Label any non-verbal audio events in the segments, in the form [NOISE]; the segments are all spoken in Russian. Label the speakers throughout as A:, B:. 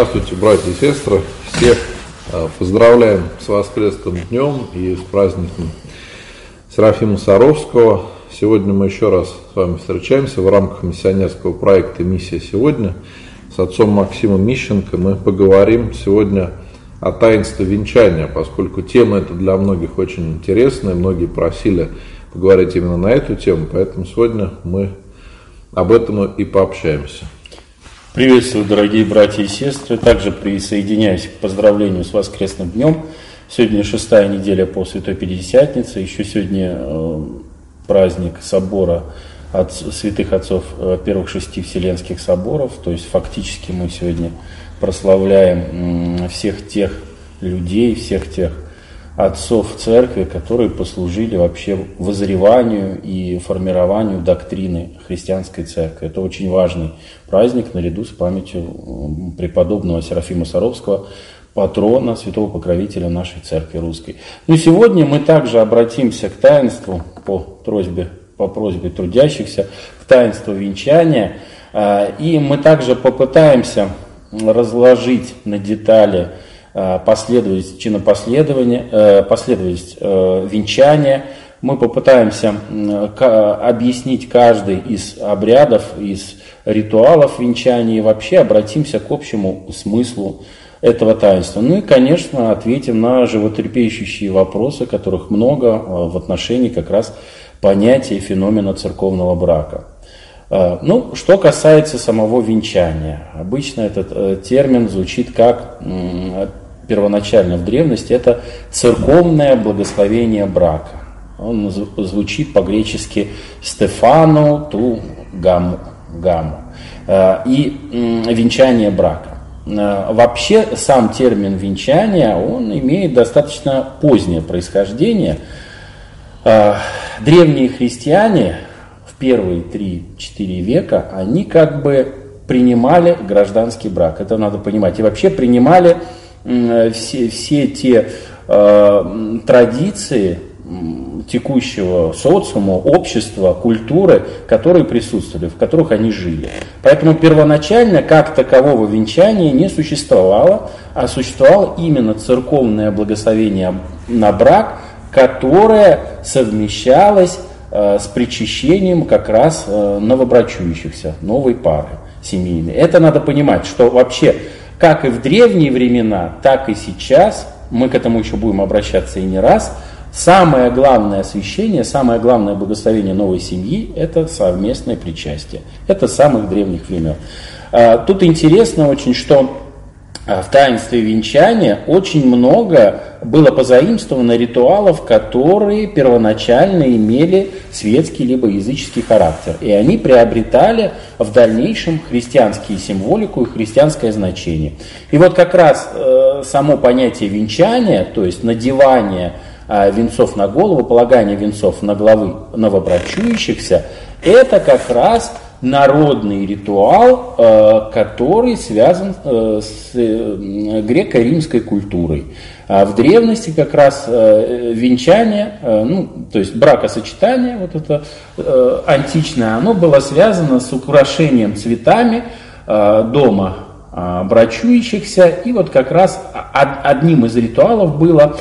A: Здравствуйте, братья и сестры. Всех э, поздравляем с воскресным днем и с праздником Серафима Саровского. Сегодня мы еще раз с вами встречаемся в рамках миссионерского проекта «Миссия сегодня». С отцом Максимом Мищенко мы поговорим сегодня о таинстве венчания, поскольку тема эта для многих очень интересная, многие просили поговорить именно на эту тему, поэтому сегодня мы об этом и пообщаемся.
B: Приветствую, дорогие братья и сестры. Также присоединяюсь к поздравлению с воскресным днем. Сегодня шестая неделя по Святой Пятидесятнице. Еще сегодня э, праздник собора от святых отцов э, первых шести Вселенских соборов. То есть фактически мы сегодня прославляем всех тех людей, всех тех отцов церкви, которые послужили вообще возреванию и формированию доктрины христианской церкви. Это очень важный праздник наряду с памятью преподобного Серафима Саровского, патрона, святого покровителя нашей церкви русской. Ну сегодня мы также обратимся к таинству по просьбе, по просьбе трудящихся, к таинству венчания. А, и мы также попытаемся разложить на детали последовательность чинопоследования, э, последовательность э, венчания. Мы попытаемся объяснить каждый из обрядов, из ритуалов венчания и вообще обратимся к общему смыслу этого таинства. Ну и, конечно, ответим на животрепещущие вопросы, которых много в отношении как раз понятия феномена церковного брака. Ну, что касается самого венчания. Обычно этот термин звучит как первоначально в древности, это церковное благословение брака. Он звучит по-гречески «стефану ту гаму», гаму э, и венчание брака. Э, вообще сам термин венчание, он имеет достаточно позднее происхождение. Э, древние христиане в первые 3-4 века, они как бы принимали гражданский брак. Это надо понимать. И вообще принимали все, все те э, традиции текущего социума, общества, культуры, которые присутствовали, в которых они жили. Поэтому первоначально как такового венчания не существовало, а существовало именно церковное благословение на брак, которое совмещалось э, с причащением как раз э, новобрачующихся, новой пары семейной. Это надо понимать, что вообще как и в древние времена, так и сейчас, мы к этому еще будем обращаться и не раз, самое главное освящение, самое главное благословение новой семьи – это совместное причастие. Это с самых древних времен. А, тут интересно очень, что в таинстве венчания очень много было позаимствовано ритуалов, которые первоначально имели светский либо языческий характер. И они приобретали в дальнейшем христианские символику и христианское значение. И вот как раз э, само понятие венчания, то есть надевание э, венцов на голову, полагание венцов на головы новобрачующихся, это как раз народный ритуал, э, который связан э, с э, греко-римской культурой. А в древности как раз венчание, ну, то есть бракосочетание, вот это античное, оно было связано с украшением цветами дома брачующихся. И вот как раз одним из ритуалов было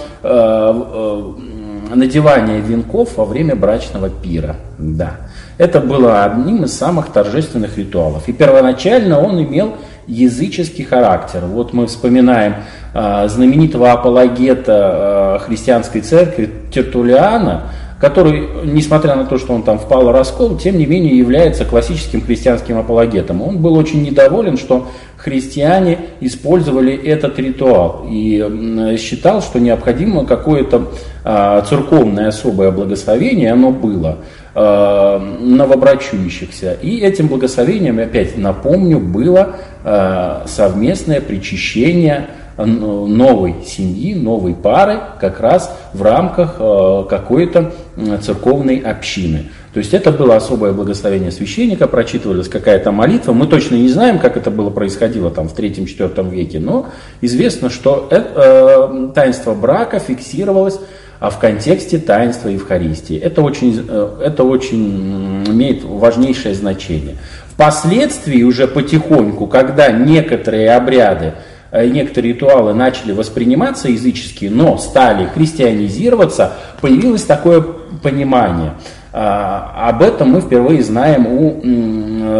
B: надевание венков во время брачного пира. Да. Это было одним из самых торжественных ритуалов. И первоначально он имел языческий характер. Вот мы вспоминаем э, знаменитого апологета э, христианской церкви Тертулиана, который, несмотря на то, что он там впал в раскол, тем не менее является классическим христианским апологетом. Он был очень недоволен, что христиане использовали этот ритуал и считал, что необходимо какое-то э, церковное особое благословение, оно было – новобрачующихся. И этим благословением, опять напомню, было э, совместное причащение новой семьи, новой пары, как раз в рамках э, какой-то церковной общины. То есть это было особое благословение священника, прочитывалась какая-то молитва. Мы точно не знаем, как это было происходило там в 3-4 веке, но известно, что это, э, таинство брака фиксировалось а в контексте таинства Евхаристии. Это очень, э, это очень имеет важнейшее значение. Впоследствии уже потихоньку, когда некоторые обряды, э, некоторые ритуалы начали восприниматься языческие, но стали христианизироваться, появилось такое понимание – об этом мы впервые знаем у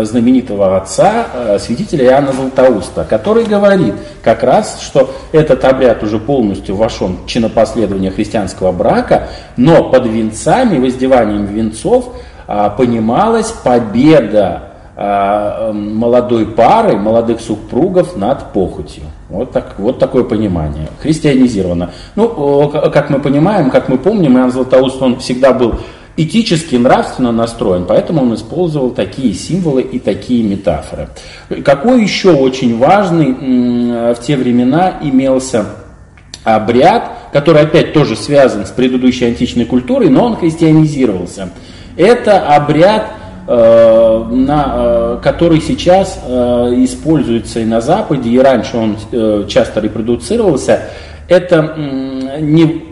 B: знаменитого отца, э, святителя Иоанна Златоуста, который говорит как раз, что этот обряд уже полностью вошел в чинопоследование христианского брака, но под венцами, воздеванием венцов а, понималась победа а, молодой пары, молодых супругов над похотью. Вот, так, вот такое понимание. Христианизировано. Ну, как мы понимаем, как мы помним, Иоанн Златоуст, он всегда был этически, нравственно настроен, поэтому он использовал такие символы и такие метафоры. Какой еще очень важный в те времена имелся обряд, который опять тоже связан с предыдущей античной культурой, но он христианизировался. Это обряд, э, на, э, который сейчас э, используется и на Западе, и раньше он часто репродуцировался. Это не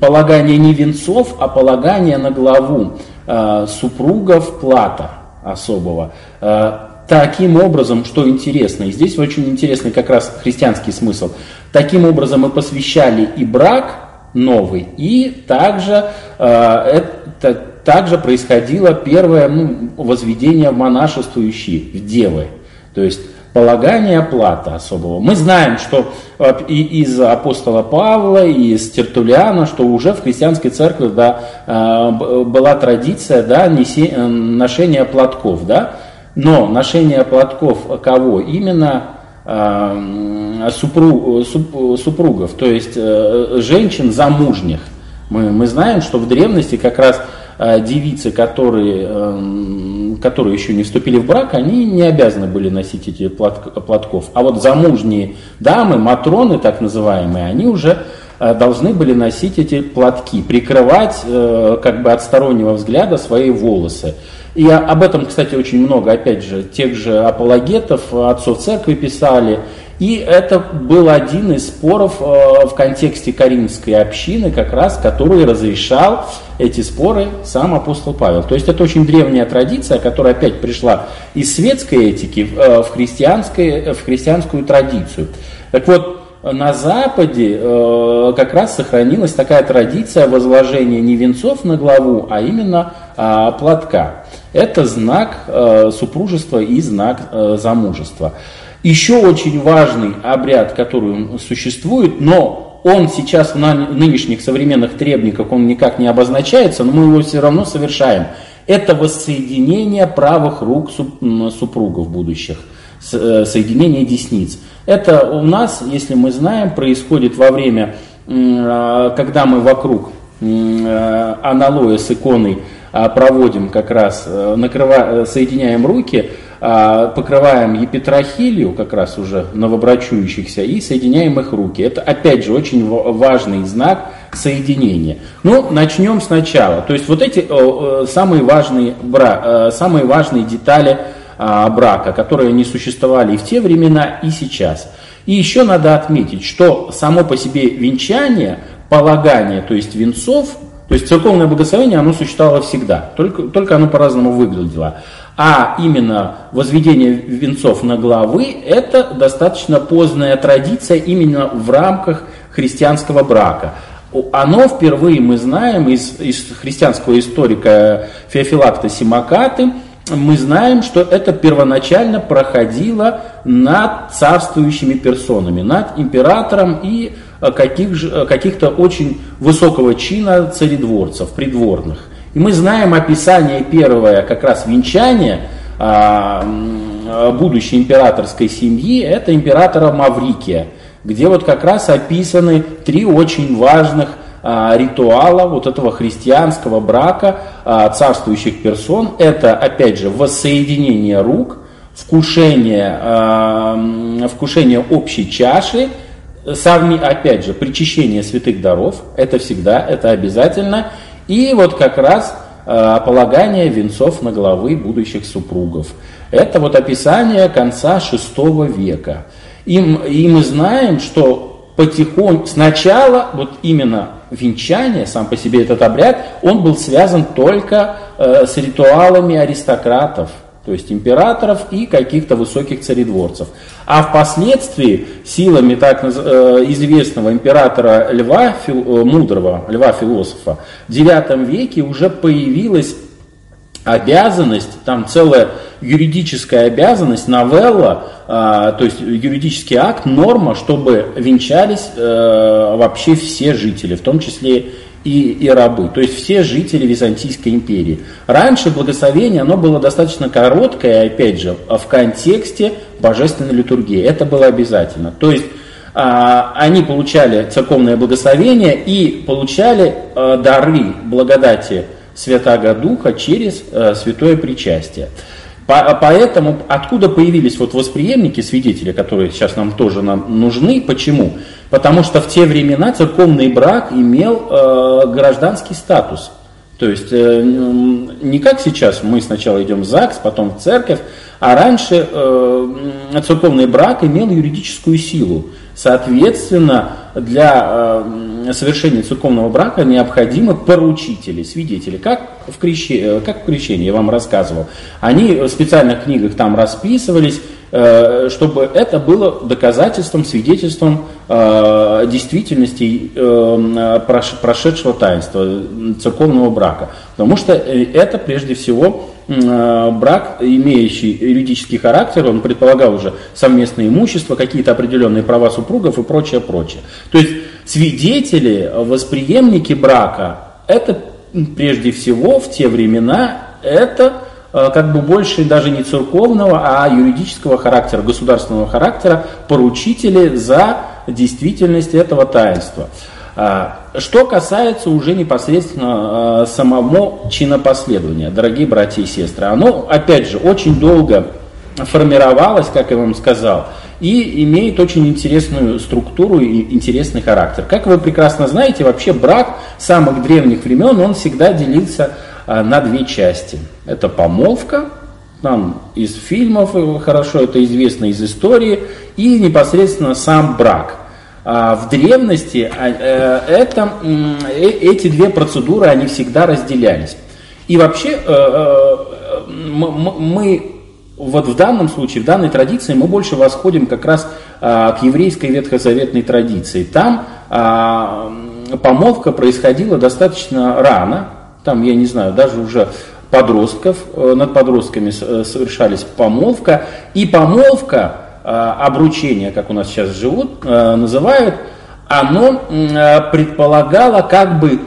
B: полагание не венцов, а полагание на главу э, супругов плата особого. Э, таким образом, что интересно, и здесь очень интересный как раз христианский смысл, таким образом мы посвящали и брак новый, и также э, это также происходило первое ну, возведение в монашествующие, в девы. То есть полагание плата особого. Мы знаем, что э, и из апостола Павла, и из Тертулиана, что уже в христианской церкви да, э, была традиция да, э, ношения платков. Да? Но ношение платков кого? Именно супруг, супругов, то есть женщин замужних. Мы, мы знаем, что в древности как раз девицы, которые которые еще не вступили в брак, они не обязаны были носить эти платков. А вот замужние дамы, матроны так называемые, они уже э, должны были носить эти платки, прикрывать э, как бы от стороннего взгляда свои волосы. И об этом, кстати, очень много, опять же, тех же апологетов, отцов церкви писали, и это был один из споров э, в контексте Каримской общины, как раз, который разрешал эти споры сам апостол Павел. То есть это очень древняя традиция, которая опять пришла из светской этики э, в, христианское, в христианскую традицию. Так вот, на Западе э, как раз сохранилась такая традиция возложения не венцов на главу, а именно а, платка. Это знак супружества и знак замужества. Еще очень важный обряд, который существует, но он сейчас в нынешних современных требниках, он никак не обозначается, но мы его все равно совершаем. Это воссоединение правых рук супругов будущих, э, соединение десниц. Это у нас, если мы знаем, происходит во время, а, когда мы вокруг э, аналоя с иконой а, проводим как раз, э, накрываем, соединяем руки – покрываем епитрахилию, как раз уже новобрачующихся, и соединяем их руки. Это, опять же, очень важный знак соединения. Ну, начнем сначала. То есть вот эти самые важные, бра, самые важные детали а, брака, которые не существовали и в те времена, и сейчас. И еще надо отметить, что само по себе венчание, полагание, то есть венцов, то есть церковное благословение, оно существовало всегда, только, только оно по-разному выглядело а именно возведение венцов на главы, это достаточно поздняя традиция именно в рамках христианского брака. Оно впервые мы знаем из, из христианского историка Феофилакта Симакаты, мы знаем, что это первоначально проходило над царствующими персонами, над императором и каких, каких-то очень высокого чина царедворцев, придворных. И мы знаем описание первое, как раз венчание а, будущей императорской семьи, это императора Маврикия, где вот как раз описаны три очень важных а, ритуала вот этого христианского брака а, царствующих персон. Это, опять же, воссоединение рук, вкушение, вкушение общей чаши, совми, опять же, причащение святых даров, это всегда, это обязательно, и вот как раз э, полагание венцов на главы будущих супругов. Это вот описание конца VI века. И, и мы знаем, что потихоньку, сначала вот именно венчание, сам по себе этот обряд, он был связан только э, с ритуалами аристократов, то есть императоров и каких-то высоких царедворцев. А впоследствии силами так э, известного императора Льва Фил, э, Мудрого, Льва Философа, в IX веке уже появилась обязанность, там целая юридическая обязанность, новелла, а, то есть юридический акт, норма, чтобы венчались э, вообще все жители, в том числе и, и рабы, то есть все жители Византийской империи. Раньше благословение, оно было достаточно короткое, опять же, в контексте божественной литургии. Это было обязательно. То есть а, они получали церковное благословение и получали а, дары благодати Святаго Духа через а, святое причастие. Поэтому откуда появились вот восприемники, свидетели, которые сейчас нам тоже нам нужны, почему? Потому что в те времена церковный брак имел э, гражданский статус. То есть э, не как сейчас, мы сначала идем в ЗАГС, потом в церковь, а раньше э, церковный брак имел юридическую силу. Соответственно, для э, совершения церковного брака необходимы поручители, свидетели, как в, крещении, э, как в крещении, я вам рассказывал. Они в специальных книгах там расписывались, э, чтобы это было доказательством, свидетельством э, действительности э, прошедшего таинства, церковного брака. Потому что э, это прежде всего Э, брак, имеющий юридический характер, он предполагал уже совместное имущество, какие-то определенные права супругов и прочее, прочее. То есть свидетели, восприемники брака, это прежде всего в те времена, это э, как бы больше даже не церковного, а юридического характера, государственного характера, поручители за действительность этого таинства. А, что касается уже непосредственно а, самого чинопоследования, дорогие братья и сестры, оно, опять же, очень долго формировалось, как я вам сказал, и имеет очень интересную структуру и интересный характер. Как вы прекрасно знаете, вообще брак самых древних времен, он всегда делился на две части. Это помолвка, нам из фильмов хорошо это известно, из истории, и непосредственно сам брак – а, в древности а, э, это, э, эти две процедуры, они всегда разделялись. И вообще э, мы вот в данном случае, в данной традиции мы больше восходим как раз а, к еврейской ветхозаветной традиции. Там помолвка происходила достаточно рано, там, я не знаю, даже уже подростков, над подростками совершались помолвка, и помолвка Э, обручение, как у нас сейчас живут, э, называют, оно э, предполагало как бы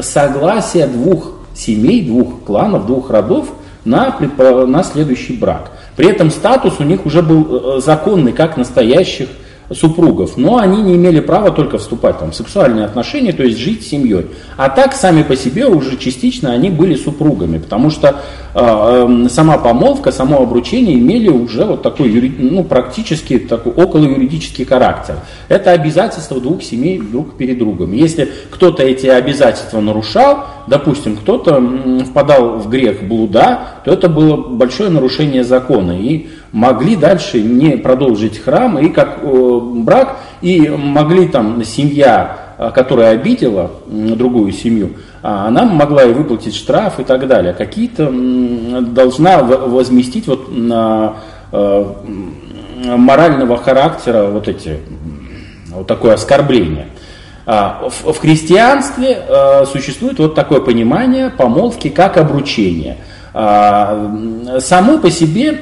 B: согласие двух семей, двух кланов, двух родов на, на следующий брак. При этом статус у них уже был законный, как настоящих супругов, но они не имели права только вступать там, в сексуальные отношения, то есть жить семьей. А так сами по себе уже частично они были супругами, потому что э, сама помолвка, само обручение имели уже вот такой ну, практически такой около юридический характер. Это обязательства двух семей друг перед другом. Если кто-то эти обязательства нарушал, допустим, кто-то впадал в грех блуда, то это было большое нарушение закона. И могли дальше не продолжить храм и как э, брак, и могли там семья, э, которая обидела другую семью, а она могла и выплатить штраф и так далее. Какие-то должна возместить вот на э, морального характера вот эти вот такое оскорбление. А, в христианстве существует вот такое понимание помолвки как обручение – само по себе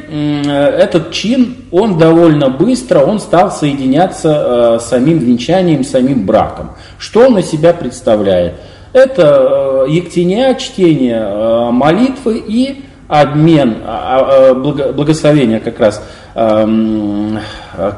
B: этот чин, он довольно быстро, он стал соединяться с самим венчанием, самим браком. Что он из себя представляет? Это ектения, чтение молитвы и обмен, а, а, благословения как раз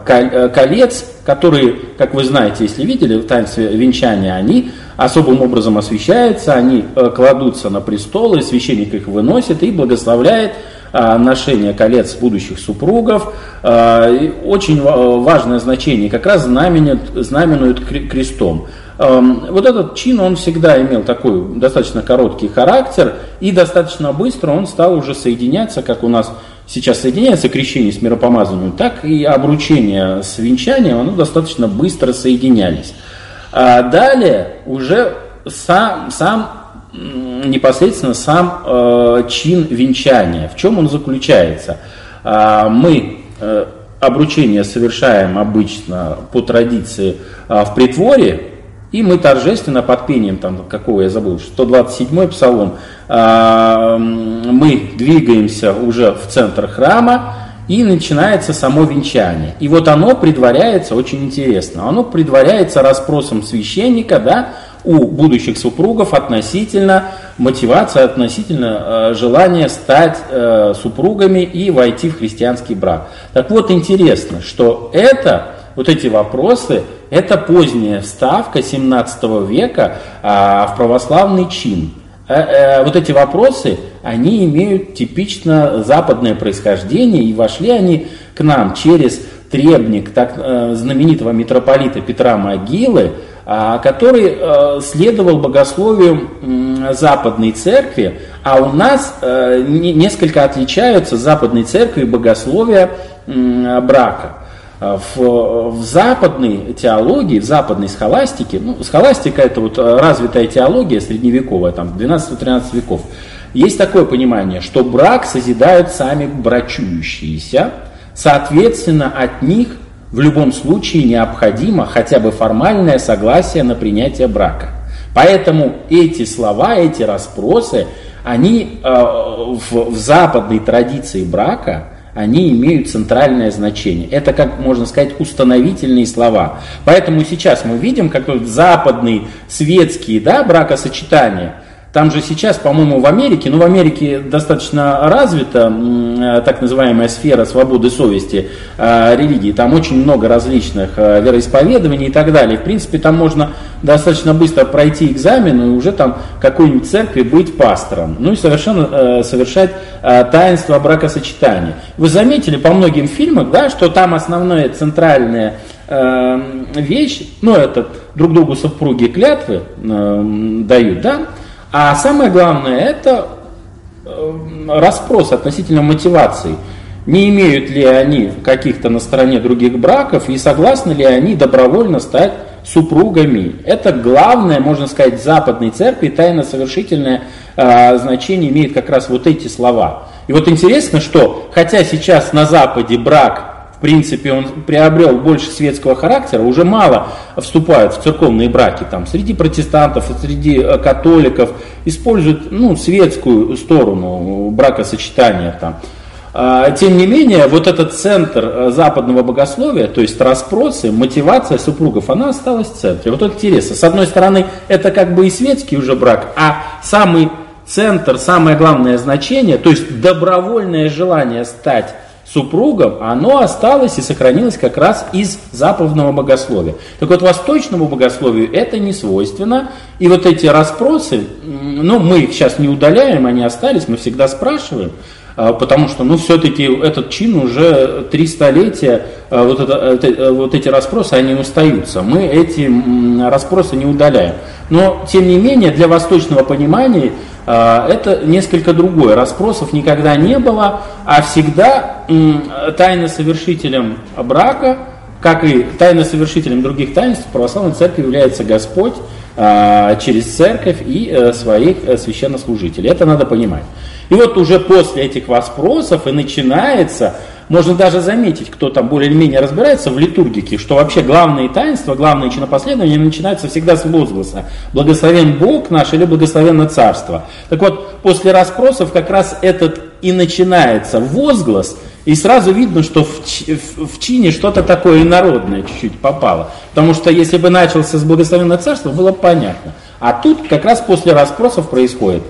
B: колец, которые, как вы знаете, если видели в таинстве венчания, они особым образом освещаются, они э, кладутся на престол, и священник их выносит и благословляет э, ношение колец будущих супругов. Э, очень важное значение, как раз знаменует, знаменует крестом. Эм, вот этот чин, он всегда имел такой достаточно короткий характер, и достаточно быстро он стал уже соединяться, как у нас сейчас соединяется крещение с миропомазанием, так и обручение с венчанием, оно достаточно быстро соединялись. А далее уже сам, сам непосредственно сам э, чин венчания. В чем он заключается? Э, мы э, обручение совершаем обычно по традиции э, в притворе, и мы торжественно под пением, там, какого я забыл, 127-й псалом, э, мы двигаемся уже в центр храма, и начинается само венчание. И вот оно предваряется очень интересно. Оно предваряется расспросом священника, да, у будущих супругов относительно мотивации, относительно э, желания стать э, супругами и войти в христианский брак. Так вот, интересно, что это, вот эти вопросы, это поздняя вставка 17 века э, в православный чин. Э, э, вот эти вопросы, они имеют типично западное происхождение, и вошли они к нам через требник так, э, знаменитого митрополита Петра Могилы, а, который следовал богословию Западной Церкви, а у нас несколько отличаются Западной Церкви богословия брака. А, в, в западной теологии, в западной схоластике, ну, схоластика это вот э, развитая теология средневековая, там 12-13 веков, есть такое понимание, что брак созидают сами брачующиеся, соответственно, от них в любом случае необходимо хотя бы формальное согласие на принятие брака. Поэтому эти слова, эти расспросы, они э, в, в западной традиции брака, они имеют центральное значение. Это, как можно сказать, установительные слова. Поэтому сейчас мы видим, как западные светские да, бракосочетания – там же сейчас, по-моему, в Америке, ну в Америке достаточно развита э, так называемая сфера свободы совести э, религии. Там очень много различных э, вероисповедований и так далее. В принципе, там можно достаточно быстро пройти экзамен и уже там какой-нибудь церкви быть пастором. Ну и совершенно совершать таинство бракосочетания. Вы заметили по многим фильмам, да, что там основная центральная вещь, ну это друг другу супруги клятвы дают, да, а самое главное, это э, расспрос относительно мотивации. Не имеют ли они каких-то на стороне других браков и согласны ли они добровольно стать супругами. Это главное, можно сказать, западной церкви, тайно совершительное э, значение имеет как раз вот эти слова. И вот интересно, что хотя сейчас на Западе брак в принципе, он приобрел больше светского характера, уже мало вступают в церковные браки. Там, среди протестантов, среди э, католиков используют ну, светскую сторону бракосочетания. Там. А, тем не менее, вот этот центр э, западного богословия, то есть расспросы, мотивация супругов, она осталась в центре. Вот это интересно. С одной стороны, это как бы и светский уже брак, а самый центр, самое главное значение, то есть добровольное желание стать супругам, оно осталось и сохранилось как раз из заповедного богословия. Так вот, восточному богословию это не свойственно, и вот эти расспросы, ну, мы их сейчас не удаляем, они остались, мы всегда спрашиваем, потому что, ну, все-таки этот чин уже три столетия, а, вот, это, это, вот эти расспросы, они остаются. Мы эти расспросы не удаляем. Но, тем не менее, для восточного понимания а, это несколько другое. Расспросов никогда не было, а всегда тайно совершителем брака, как и тайно совершителем других таинств, в православной церкви является Господь через церковь и э, своих э, священнослужителей. Это надо понимать. И вот уже после этих вопросов и начинается, можно даже заметить, кто там более-менее разбирается в литургике, что вообще главные таинства, главные чинопоследования начинаются всегда с возгласа «Благословен Бог наш» или «Благословенно Царство». Так вот, после расспросов как раз этот и начинается возглас, и сразу видно, что в, в, в чине что-то такое инородное чуть-чуть попало. Потому что если бы начался с благословенного царства, было понятно. А тут как раз после расспросов происходит.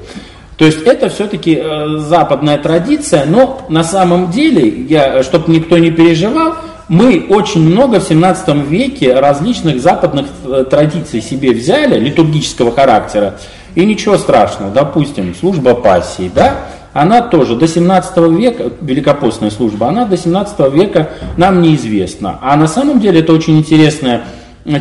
B: То есть это все-таки э, западная традиция, но на самом деле, я, чтобы никто не переживал, мы очень много в 17 веке различных западных э, традиций себе взяли, литургического характера, и ничего страшного, допустим, служба пассии, да, она тоже до 17 века, великопостная служба, она до 17 века нам неизвестна. А на самом деле это очень интересная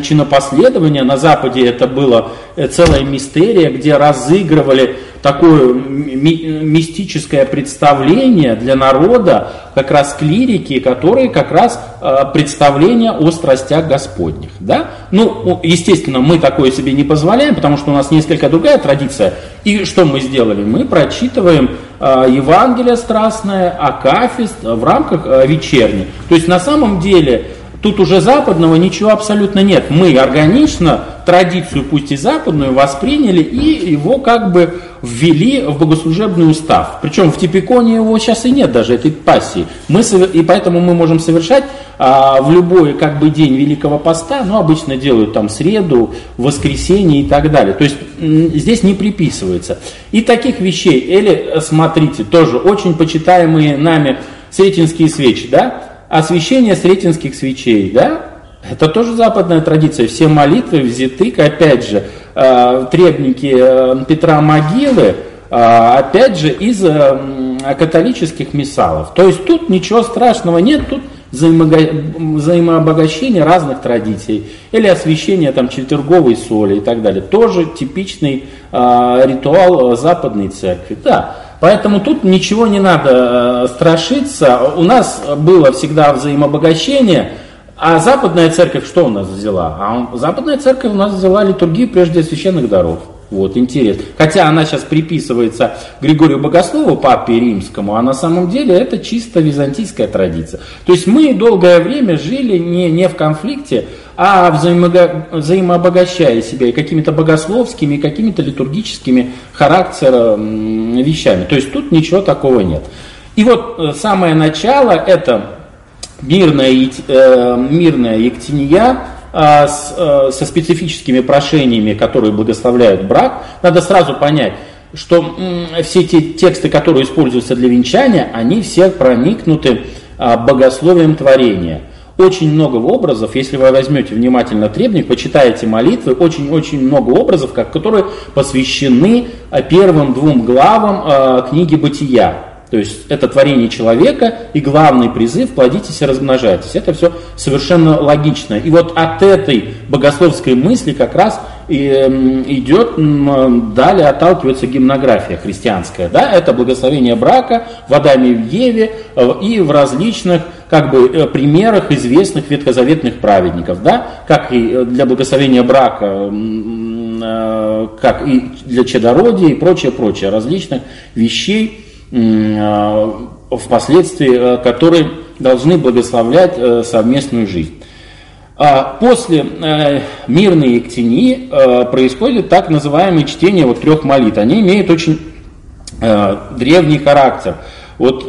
B: чинопоследование. На Западе это было э, целая мистерия, где разыгрывали такое ми- мистическое представление для народа, как раз клирики, которые как раз э, представление о страстях Господних. Да? Ну, естественно, мы такое себе не позволяем, потому что у нас несколько другая традиция. И что мы сделали? Мы прочитываем э, Евангелие страстное, Акафист в рамках э, вечерни. То есть на самом деле Тут уже западного ничего абсолютно нет. Мы органично традицию, пусть и западную, восприняли и его как бы ввели в богослужебный устав. Причем в Типиконе его сейчас и нет даже, этой пассии. Мы, и поэтому мы можем совершать а, в любой как бы день Великого Поста, ну обычно делают там среду, воскресенье и так далее. То есть здесь не приписывается. И таких вещей, или смотрите, тоже очень почитаемые нами сретенские свечи, да, освящение сретенских свечей, да, это тоже западная традиция. Все молитвы взяты, опять же, э, требники э, Петра Могилы, э, опять же, из католических миссалов. То есть тут ничего страшного нет, тут взаимообогащение разных традиций или освящение там четверговой соли и так далее. Тоже типичный ритуал западной церкви. Да, Поэтому тут ничего не надо э, страшиться. У нас было всегда взаимообогащение, а западная церковь что у нас взяла? А западная церковь у нас взяла литургию прежде священных даров. Вот, интерес. Хотя она сейчас приписывается Григорию Богослову, папе римскому, а на самом деле это чисто византийская традиция. То есть мы долгое время жили не, не в конфликте, а взаимо, взаимообогащая себя какими-то богословскими, какими-то литургическими характером вещами. То есть тут ничего такого нет. И вот э, самое начало это мирная, э, мирная Ектиния, а, с, э, со специфическими прошениями, которые благословляют брак, надо сразу понять, что все те тексты, которые используются для венчания, они все проникнуты а, богословием творения. Очень много образов, если вы возьмете внимательно требник, почитаете молитвы, очень-очень много образов, которые посвящены а, первым двум главам книги «Бытия». То есть это творение человека и главный призыв «плодитесь и размножайтесь». Это все совершенно логично. И вот от этой богословской мысли как раз и идет, далее отталкивается гимнография христианская. Да? Это благословение брака в Адаме в Еве э, и в различных как бы, э, примерах известных ветхозаветных праведников. Да? Как и э, для благословения брака как и для чадородия и прочее, прочее, различных вещей, впоследствии, э, которые должны благословлять э, совместную жизнь. А после э, мирной ектении происходит так называемое чтение вот трех молитв. Они имеют очень древний характер. Вот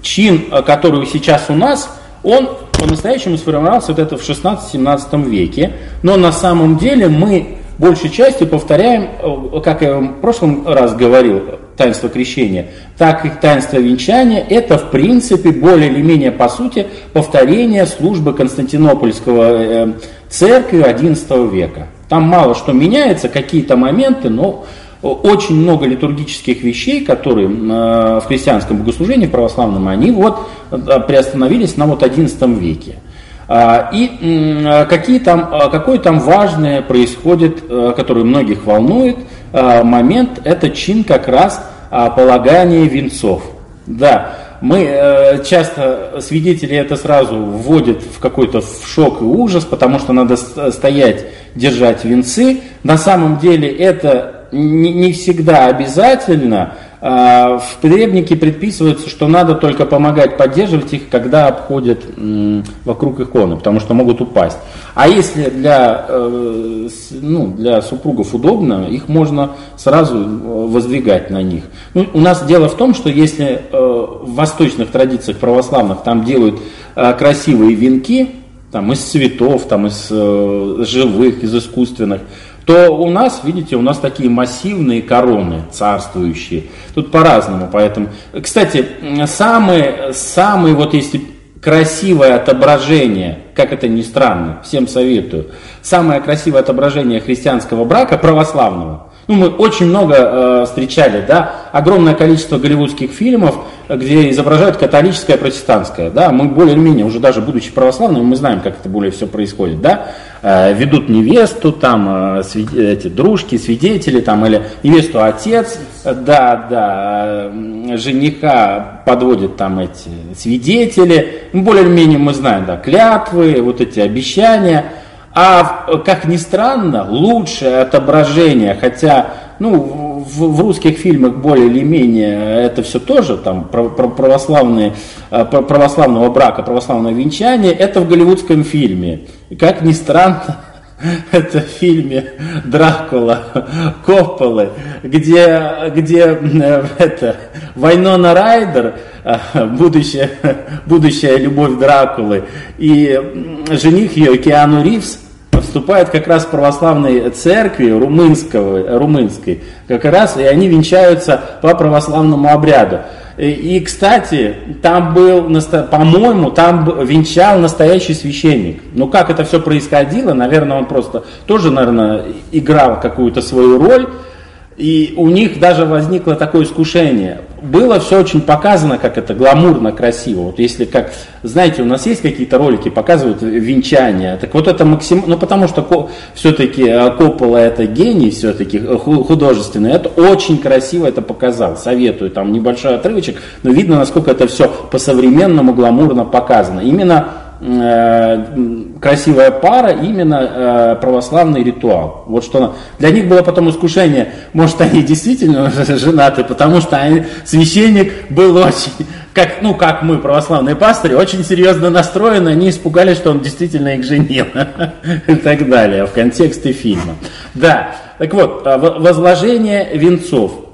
B: чин, который сейчас у нас, он по-настоящему сформировался вот это в 16-17 веке, но на самом деле мы большей частью повторяем, как я в прошлом раз говорил, таинство крещения, так и таинство венчания, это в принципе более или менее по сути повторение службы Константинопольского э, церкви XI века. Там мало что меняется, какие-то моменты, но очень много литургических вещей, которые э, в христианском богослужении православном, они вот э, приостановились на вот XI веке. А, и какие там, какой там важное происходит, который многих волнует, момент, это чин как раз полагания венцов. Да, мы э, часто свидетели это сразу вводят в какой-то шок и ужас, потому что надо стоять, держать венцы. На самом деле это не, всегда обязательно, а, в требнике предписывается, что надо только помогать поддерживать их, когда обходят вокруг иконы, потому что могут упасть. А если для, э, ну, для супругов удобно, их можно сразу э, воздвигать на них. Ну, у нас дело в том, что если э, в восточных традициях православных там делают красивые венки, там из цветов, там из живых, из искусственных, то у нас, видите, у нас такие массивные короны царствующие. Тут по-разному, поэтому... Кстати, самые, самые вот если красивое отображение, как это ни странно, всем советую, самое красивое отображение христианского брака православного – ну, мы очень много э, встречали, да, огромное количество голливудских фильмов, где изображают католическое, протестантское, да, мы более-менее, уже даже будучи православными, мы знаем, как это более все происходит, да, ведут невесту, там э, эти дружки, свидетели, там, или невесту отец, да, да, жениха подводят там эти свидетели, более-менее мы знаем, да, клятвы, вот эти обещания, а как ни странно, лучшее отображение, хотя ну, в, в русских фильмах более или менее это все тоже там православные, э, православного брака, православного венчания, это в голливудском фильме. И как ни странно, [LAUGHS] это в фильме Дракула Копполы, где, где э, это, Вайнона Райдер, э, будущая, [LAUGHS] будущая любовь Дракулы, и жених ее Киану Ривз, вступают как раз в православной церкви румынского, румынской, как раз, и они венчаются по православному обряду. И, кстати, там был, по-моему, там венчал настоящий священник. Ну, как это все происходило, наверное, он просто тоже, наверное, играл какую-то свою роль. И у них даже возникло такое искушение. Было все очень показано, как это гламурно, красиво. Вот если как, знаете, у нас есть какие-то ролики, показывают венчание. Так вот это максимум, ну потому что все-таки э, Коппола это гений все-таки э, художественный. Это очень красиво это показал. Советую, там небольшой отрывочек, но видно, насколько это все по-современному гламурно показано. Именно красивая пара, именно э, православный ритуал. Вот что для них было потом искушение, может они действительно [LAUGHS] женаты, потому что они, священник был очень, как, ну как мы, православные пастыри, очень серьезно настроены, они испугались, что он действительно их женил [LAUGHS] и так далее в контексте фильма. Да, так вот, э, возложение венцов.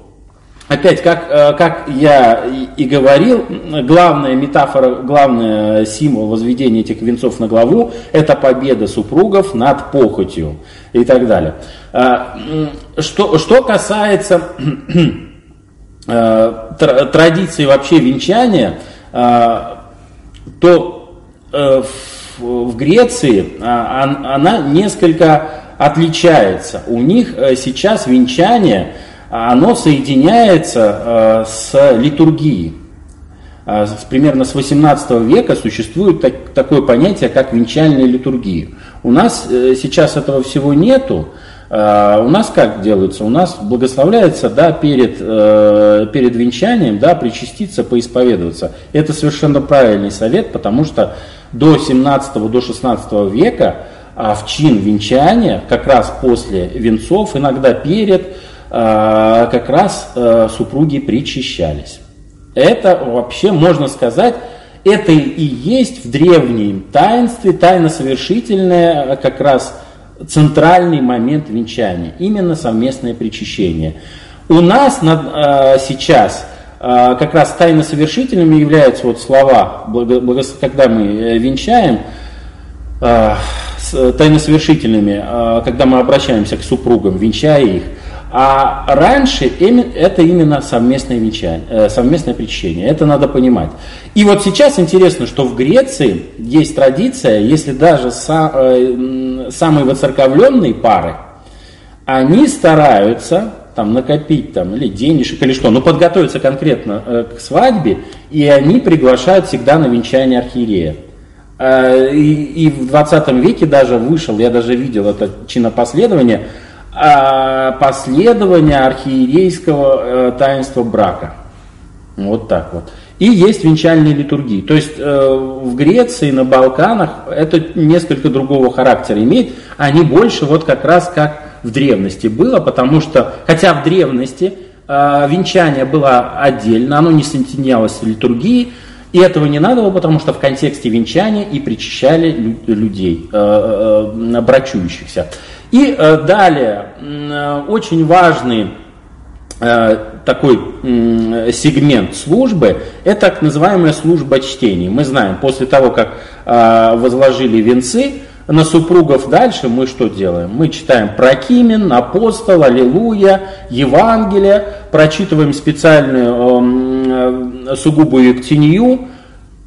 B: Опять, как, э, как я и говорил, главная метафора, главный символ возведения этих венцов на главу – это победа супругов над похотью и так далее. А, что, что касается э, традиции вообще венчания, то э, в Греции а, она несколько отличается. У них сейчас венчание – оно соединяется э, с литургией. Э, примерно с 18 века существует так, такое понятие, как венчальная литургия. У нас э, сейчас этого всего нету. У нас как делается? У нас благословляется да, перед, перед венчанием да, причаститься, поисповедоваться. Это совершенно правильный совет, потому что до 17 до 16 века в чин венчания, как раз после венцов, иногда перед, а, как раз а, супруги причащались. Это вообще, можно сказать, это и есть в древнем таинстве, тайно совершительное, как раз центральный момент венчания, именно совместное причащение. У нас на, а, сейчас как раз тайно совершительными являются вот слова, когда мы э, венчаем, тайно совершительными, когда мы обращаемся к супругам, венчая их – а раньше это именно совместное венчание, э, совместное причащение. Это надо понимать. И вот сейчас интересно, что в Греции есть традиция, если даже э, самые воцерковленные пары, они стараются там накопить там или денежек или что, но подготовиться конкретно э, к свадьбе, и они приглашают всегда на венчание архиерея. И, и в 20 веке даже вышел, я даже видел это чинопоследование, а, последования архиерейского э, таинства брака. Вот так вот. И есть венчальные литургии. То есть э, в Греции, на Балканах это несколько другого характера имеет. Они больше вот как раз как в древности было, потому что, хотя в древности э, венчание было отдельно, оно не соединялось с литургией, и этого не надо было, потому что в контексте венчания и причащали людей, э, э, брачующихся. И э, далее, э, очень важный э, такой сегмент службы, это так называемая служба чтений. Мы знаем, после того, как возложили венцы на супругов дальше, мы что делаем? Мы читаем Прокимен, Апостол, Аллилуйя, Евангелие, прочитываем специальную сугубую ектинию,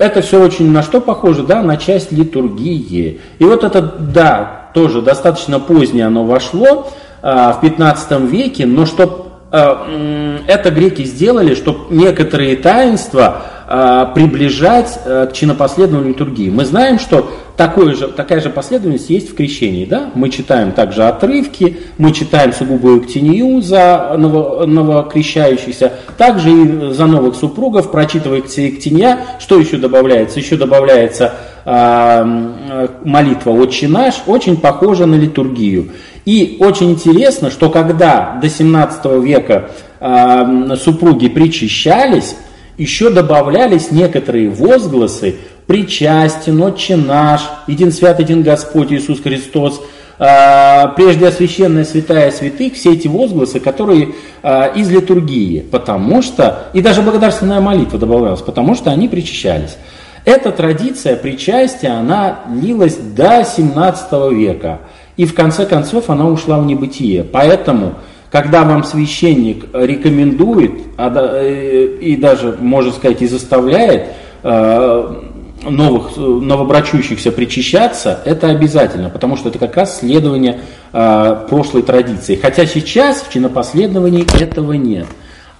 B: это все очень на что похоже, да, на часть литургии. И вот это, да, тоже достаточно позднее оно вошло, а, в 15 веке, но что а, это греки сделали, чтобы некоторые таинства приближать а, к чинопоследованию литургии. Мы знаем, что такое же, такая же последовательность есть в крещении. Да? Мы читаем также отрывки, мы читаем сугубую ктинию за ново, новокрещающихся, также и за новых супругов, прочитывая ктиния. Что еще добавляется? Еще добавляется э, молитва «Отче наш», очень похожа на литургию. И очень интересно, что когда до 17 века э, супруги причащались, еще добавлялись некоторые возгласы причастен, Отче наш, един свят, един Господь Иисус Христос, а, прежде освященная святая святых, все эти возгласы, которые а, из литургии, потому что, и даже благодарственная молитва добавлялась, потому что они причащались. Эта традиция причастия, она длилась до 17 века, и в конце концов она ушла в небытие. Поэтому, когда вам священник рекомендует, а э, и даже, можно сказать, и заставляет а, новых, новобрачующихся причащаться, это обязательно, потому что это как раз следование э, прошлой традиции. Хотя сейчас в чинопоследовании этого нет.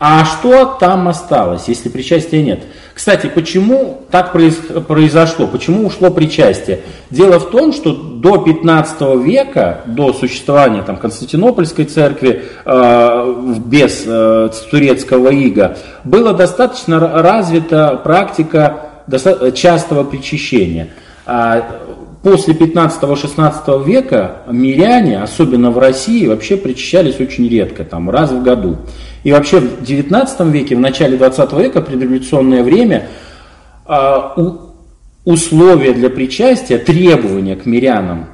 B: А что там осталось, если причастия нет? Кстати, почему так произошло? Почему ушло причастие? Дело в том, что до 15 века, до существования там, Константинопольской церкви э, без э, турецкого ига, была достаточно развита практика частого причащения. После 15-16 века миряне, особенно в России, вообще причащались очень редко, там, раз в году. И вообще в 19 веке, в начале 20 века, предреволюционное время, а, условия для причастия, требования к мирянам,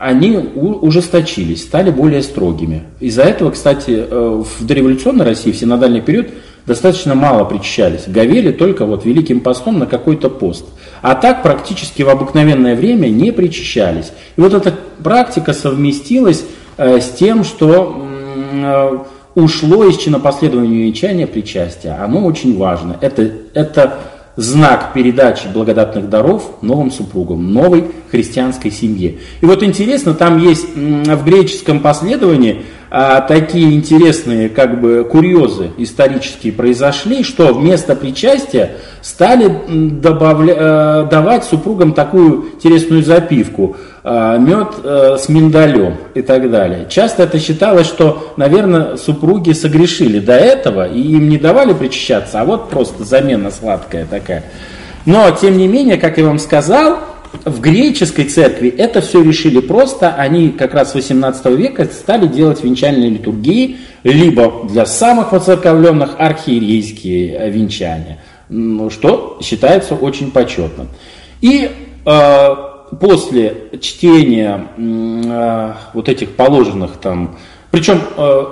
B: они ужесточились, стали более строгими. Из-за этого, кстати, э, в дореволюционной России в синодальный период достаточно мало причащались. Говели только вот великим постом на какой-то пост. А так практически в обыкновенное время не причащались. И вот эта практика совместилась э, с тем, что э, ушло из чинопоследования венчания причастия. Оно очень важно. Это, это знак передачи благодатных даров новым супругам, новой христианской семье. И вот интересно, там есть в греческом последовании а, такие интересные как бы курьезы исторические произошли, что вместо причастия стали добавля, э, давать супругам такую интересную запивку э, мед э, с миндалем и так далее. Часто это считалось, что, наверное, супруги согрешили до этого и им не давали причащаться, а вот просто замена сладкая такая. Но, тем не менее, как я вам сказал, в греческой церкви это все решили просто. Они как раз с 18 века стали делать венчальные литургии, либо для самых воцерковленных архиерейские венчания, что считается очень почетным. И э, после чтения э, вот этих положенных там, причем э,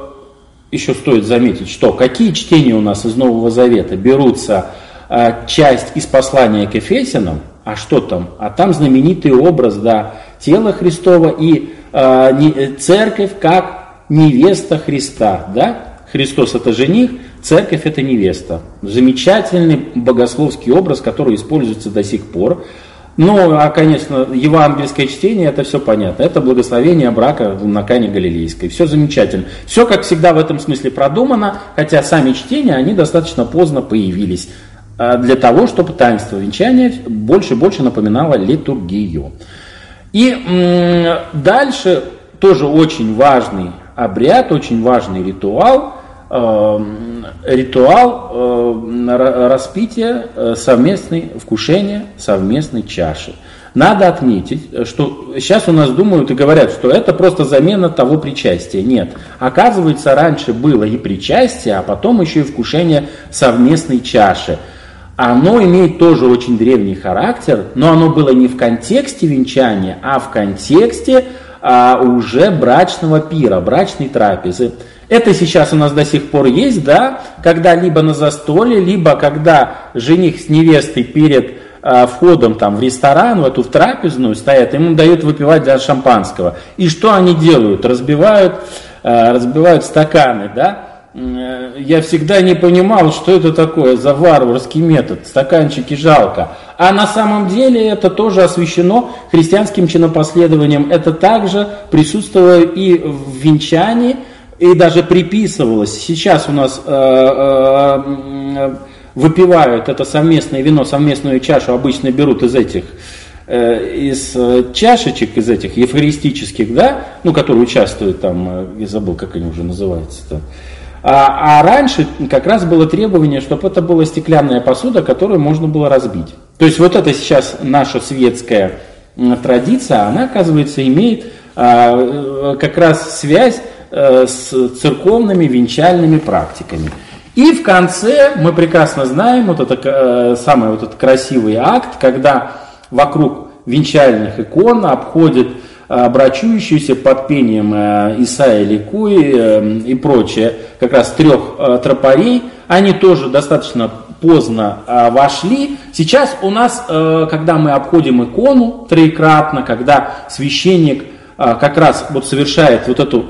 B: еще стоит заметить, что какие чтения у нас из Нового Завета берутся э, часть из послания к Ефесянам, а что там? А там знаменитый образ, да, тела Христова и а, э, церковь как невеста Христа, да? Христос это жених, церковь это невеста. Замечательный богословский образ, который используется до сих пор. Ну, а, конечно, евангельское чтение, это все понятно. Это благословение брака на Кане Галилейской. Все замечательно. Все, как всегда, в этом смысле продумано, хотя сами чтения, они достаточно поздно появились. А, для того, чтобы таинство венчания больше и больше напоминало литургию. И дальше тоже очень важный обряд, очень важный ритуал, э, ритуал э, распития э, совместной вкушения совместной чаши. Надо отметить, что сейчас у нас думают и говорят, что это просто замена того причастия. Нет. Оказывается, раньше было и причастие, а потом еще и вкушение совместной чаши оно имеет тоже очень древний характер, но оно было не в контексте венчания, а в контексте а, уже брачного пира, брачной трапезы. Это сейчас у нас до сих пор есть, да, когда либо на застолье, либо когда жених с невестой перед а, входом там, в ресторан, в эту в трапезную стоят, ему дают выпивать для шампанского. И что они делают? Разбивают, а, разбивают стаканы, да, я всегда не понимал, что это такое за варварский метод, стаканчики жалко. А на самом деле это тоже освящено христианским чинопоследованием. Это также присутствовало и в венчании, и даже приписывалось. Сейчас у нас э, э, выпивают это совместное вино, совместную чашу обычно берут из этих э, из э, чашечек, из этих евхаристических, да, ну, которые участвуют там, э, я забыл, как они уже называются-то. А, а раньше как раз было требование, чтобы это была стеклянная посуда, которую можно было разбить. То есть вот это сейчас наша светская традиция, она, оказывается, имеет а, как раз связь с церковными венчальными практиками. И в конце мы прекрасно знаем вот это э, самый вот этот красивый акт, когда вокруг венчальных икон обходит э, брачующиеся под пением э, Исаия Ликуи и прочее, как раз трех тропарей, они тоже достаточно поздно вошли. Сейчас у нас, когда мы обходим икону троекратно, когда священник как раз вот совершает вот эту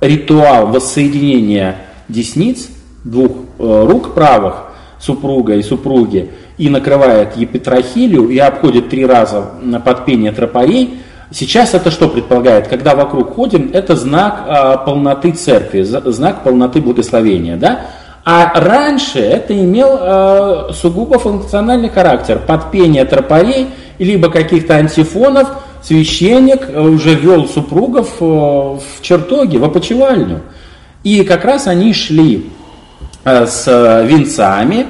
B: ритуал воссоединения десниц, двух э, рук правых супруга и супруги, и накрывает епитрахилию и обходит три раза на подпение тропарей, Сейчас это что предполагает? Когда вокруг ходим, это знак э, полноты церкви, знак полноты благословения. Да? А раньше это имел э, сугубо функциональный характер. Подпение тропарей, либо каких-то антифонов, священник уже вел супругов э, в чертоге, в опочивальню. И как раз они шли э, с венцами,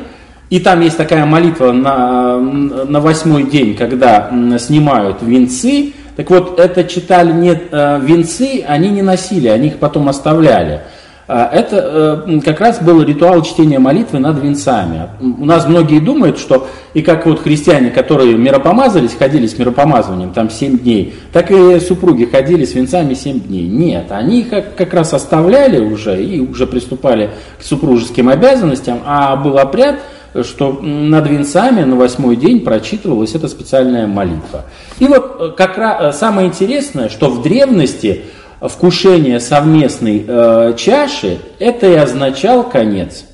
B: и там есть такая молитва на, на восьмой день, когда снимают венцы. Так вот, это читали не э, венцы, они не носили, они их потом оставляли. А, это э, как раз был ритуал чтения молитвы над венцами. У нас многие думают, что и как вот христиане, которые миропомазались, ходили с миропомазыванием там 7 дней, так и супруги ходили с венцами 7 дней. Нет, они их как, раз оставляли уже и уже приступали к супружеским обязанностям, а был обряд, что над венцами на восьмой день прочитывалась эта специальная молитва. И вот э, как раз э, самое интересное, что в древности вкушение совместной э, чаши, это и означал конец,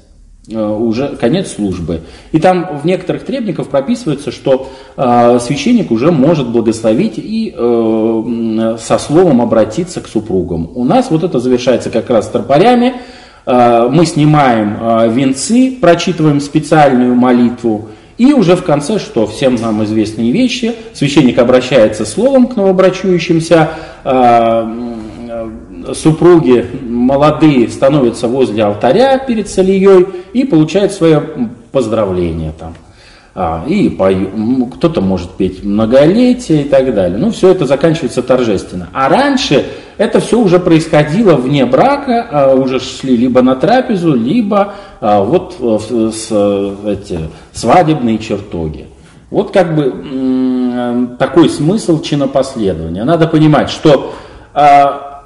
B: э, уже конец службы. И там в некоторых требниках прописывается, что э, священник уже может благословить и э, со словом обратиться к супругам. У нас вот это завершается как раз тропарями. Э, мы снимаем э, венцы, прочитываем специальную молитву, и уже в конце, что всем нам известные вещи, священник обращается словом к новобрачующимся, э, супруги молодые становятся возле алтаря перед Салией и получают свое поздравление там. А, и пою, кто-то может петь многолетие и так далее. Ну, все это заканчивается торжественно. А раньше это все уже происходило вне брака, а, уже шли либо на трапезу, либо а, вот с, эти, свадебные чертоги. Вот как бы такой смысл чинопоследования. Надо понимать, что а,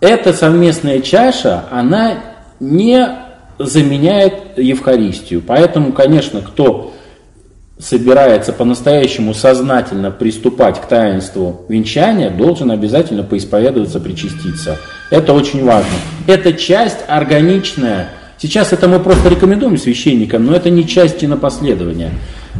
B: эта совместная чаша, она не заменяет Евхаристию. Поэтому, конечно, кто собирается по-настоящему сознательно приступать к таинству венчания, должен обязательно поисповедоваться, причаститься. Это очень важно. Это часть органичная. Сейчас это мы просто рекомендуем священникам, но это не часть кинопоследования.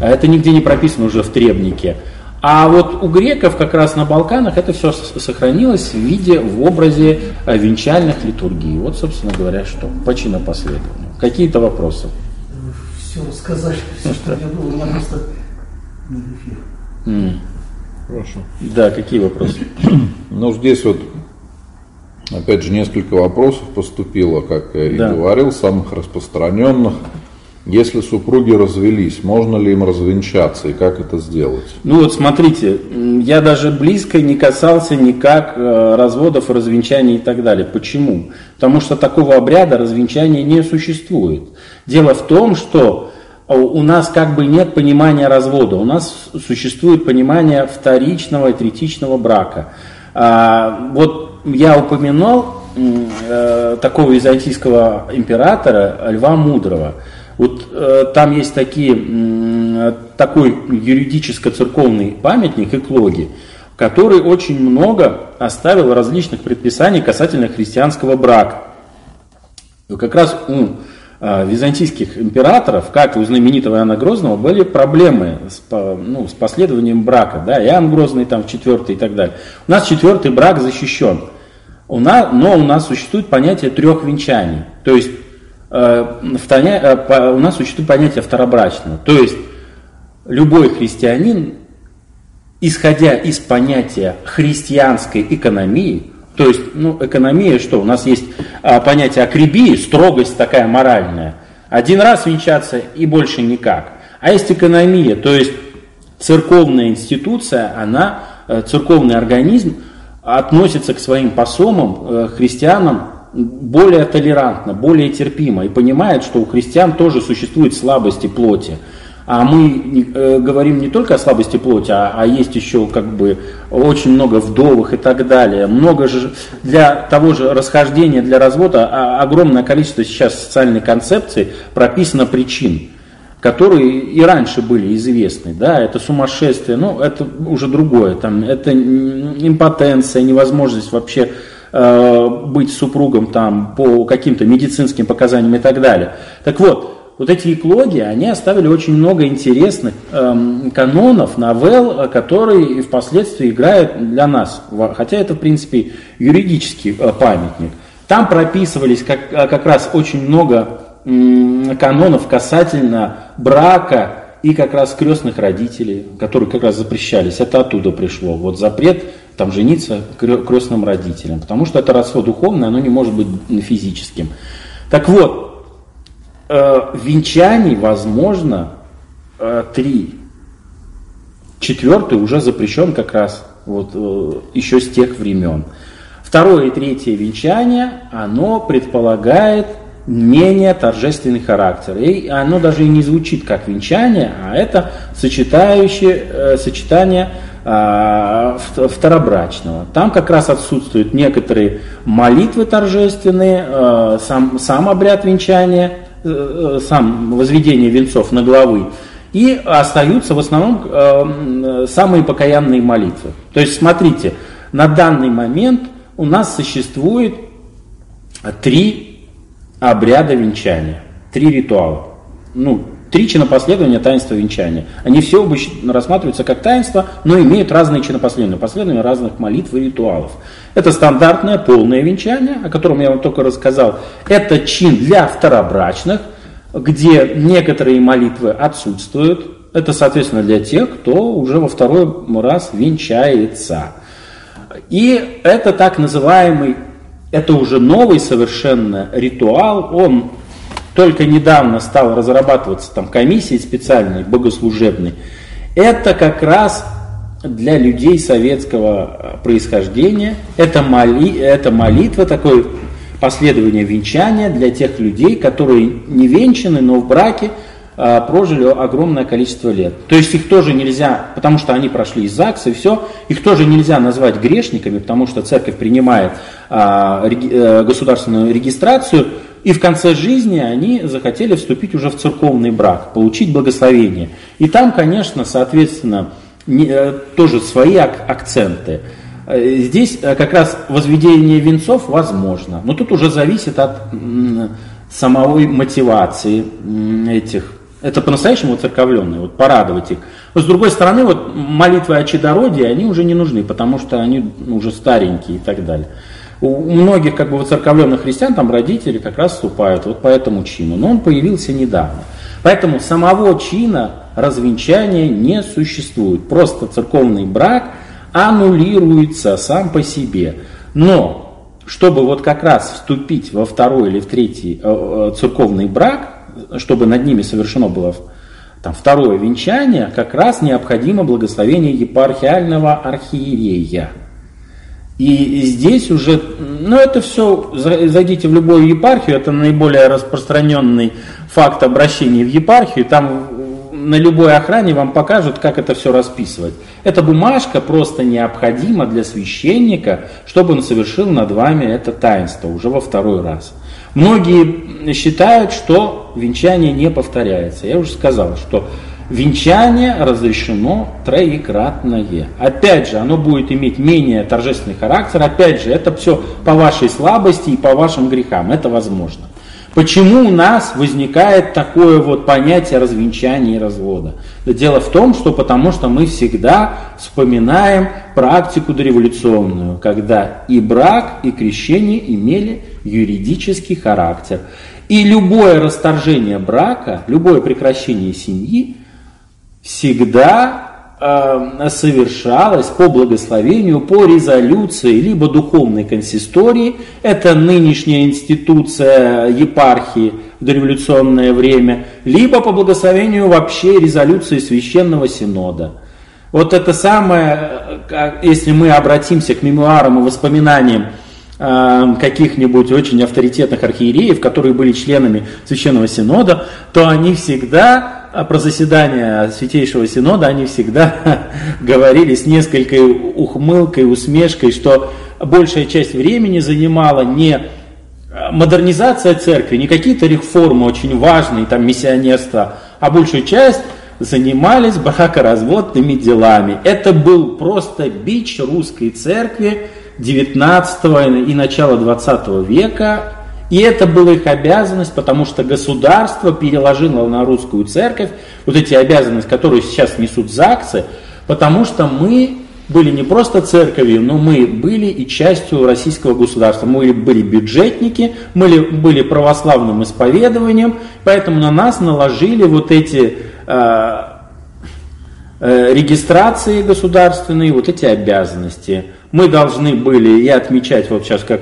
B: Это нигде не прописано уже в требнике. А вот у греков как раз на Балканах это все сохранилось в виде, в образе э, венчальных литургий. Вот, собственно говоря, что по чинопоследованию. Какие-то вопросы?
C: Все сказали, [LAUGHS] все, что я думал, я просто
B: mm. Хорошо. Да, какие вопросы? [CLEARS THROAT]
A: Ну, здесь вот, опять же, несколько вопросов поступило, как я да. и говорил, самых распространенных. Если супруги развелись, можно ли им развенчаться и как это сделать?
B: Ну вот смотрите, я даже близко не касался никак э, разводов, развенчаний и так далее. Почему? Потому что такого обряда развенчания не существует. Дело в том, что у нас как бы нет понимания развода, у нас существует понимание вторичного и третичного брака. А, вот я упоминал э, такого византийского императора Льва Мудрого – вот э, там есть такие, такой юридическо-церковный памятник, эклоги, который очень много оставил различных предписаний касательно христианского брака. Как раз у византийских императоров, как у знаменитого Иоанна Грозного, были проблемы с, ну, с последованием брака. Да? Иоанн Грозный там в четвертый и так далее. У нас четвертый брак защищен. У нас, но у нас существует понятие трех венчаний. То есть у нас существует понятие второбрачного. То есть любой христианин, исходя из понятия христианской экономии, то есть, ну, экономия что? У нас есть а, понятие акрибии, строгость такая моральная. Один раз венчаться и больше никак. А есть экономия, то есть церковная институция, она, э, церковный организм относится к своим посомам, э, христианам, более толерантно, более терпимо и понимает, что у христиан тоже существуют слабости плоти. А мы э, говорим не только о слабости плоти, а, а есть еще как бы очень много вдовых и так далее. Много же для того же расхождения, для развода а, огромное количество сейчас социальной концепции прописано причин которые и раньше были известны, да, это сумасшествие, ну, это уже другое, там, это импотенция, невозможность вообще э, быть супругом там по каким-то медицинским показаниям и так далее. Так вот, вот эти эклоги, они оставили очень много интересных эм, канонов, новелл, которые впоследствии играют для нас, хотя это, в принципе, юридический э, памятник. Там прописывались как, э, как раз очень много э, канонов касательно брака и как раз крестных родителей, которые как раз запрещались. Это оттуда пришло. Вот запрет там жениться крестным родителям, потому что это родство духовное, оно не может быть физическим. Так вот, э, венчаний возможно э, три. Четвертый уже запрещен как раз вот, э, еще с тех времен. Второе и третье венчание, оно предполагает менее торжественный характер. И оно даже и не звучит как венчание, а это сочетающее, э, сочетание э, второбрачного. Там как раз отсутствуют некоторые молитвы торжественные, э, сам, сам обряд венчания – Э, э, сам возведение венцов на главы, и остаются в основном э, самые покаянные молитвы. То есть, смотрите, на данный момент у нас существует три обряда венчания, три ритуала. Ну, Три чинопоследования таинства венчания. Они все рассматриваются как таинство, но имеют разные чинопоследования, последования разных молитв и ритуалов. Это стандартное полное венчание, о котором я вам только рассказал. Это чин для второбрачных, где некоторые молитвы отсутствуют. Это, соответственно, для тех, кто уже во второй раз венчается. И это так называемый, это уже новый совершенно ритуал, он только недавно стал разрабатываться там комиссии специальные, богослужебные, это как раз для людей советского э, происхождения, это, моли, это молитва, такое последование венчания для тех людей, которые не венчаны, но в браке а, прожили огромное количество лет. То есть их тоже нельзя, потому что они прошли из ЗАГСа и все, их тоже нельзя назвать грешниками, потому что церковь принимает а, реги, а, государственную регистрацию, и в конце жизни они захотели вступить уже в церковный брак, получить благословение. И там, конечно, соответственно, э, тоже свои ак- акценты. Э, здесь э, как раз возведение венцов возможно, но тут уже зависит от самой мотивации этих. Это по-настоящему церковленные, вот порадовать их. Но с другой стороны, вот молитвы о чадородии, они уже не нужны, потому что они уже старенькие и так далее. У многих как бы воцерковленных христиан там родители как раз вступают вот по этому чину, но он появился недавно. Поэтому самого чина развенчания не существует. Просто церковный брак аннулируется сам по себе. Но чтобы вот как раз вступить во второй или в третий э, э, церковный брак, чтобы над ними совершено было там, второе венчание, как раз необходимо благословение епархиального архиерея. И здесь уже, ну это все, зайдите в любую епархию, это наиболее распространенный факт обращения в епархию, там на любой охране вам покажут, как это все расписывать. Эта бумажка просто необходима для священника, чтобы он совершил над вами это таинство уже во второй раз. Многие считают, что венчание не повторяется. Я уже сказал, что Венчание разрешено троекратное. Опять же, оно будет иметь менее торжественный характер. Опять же, это все по вашей слабости и по вашим грехам. Это возможно. Почему у нас возникает такое вот понятие развенчания и развода? Дело в том, что потому что мы всегда вспоминаем практику дореволюционную, когда и брак, и крещение имели юридический характер. И любое расторжение брака, любое прекращение семьи всегда э, совершалось по благословению, по резолюции либо духовной консистории, это нынешняя институция епархии в дореволюционное время, либо по благословению вообще резолюции Священного Синода. Вот это самое, если мы обратимся к мемуарам и воспоминаниям э, каких-нибудь очень авторитетных архиереев, которые были членами Священного Синода, то они всегда а про заседания Святейшего Синода они всегда [LAUGHS] говорили с несколькой ухмылкой, усмешкой, что большая часть времени занимала не модернизация церкви, не какие-то реформы очень важные, там миссионерство, а большую часть занимались бракоразводными делами. Это был просто бич русской церкви 19 и начала 20 века, и это была их обязанность, потому что государство переложило на русскую церковь вот эти обязанности, которые сейчас несут ЗАГСы, потому что мы были не просто церковью, но мы были и частью российского государства. Мы были бюджетники, мы были православным исповедованием, поэтому на нас наложили вот эти э, э, регистрации государственные, вот эти обязанности. Мы должны были и отмечать, вот сейчас как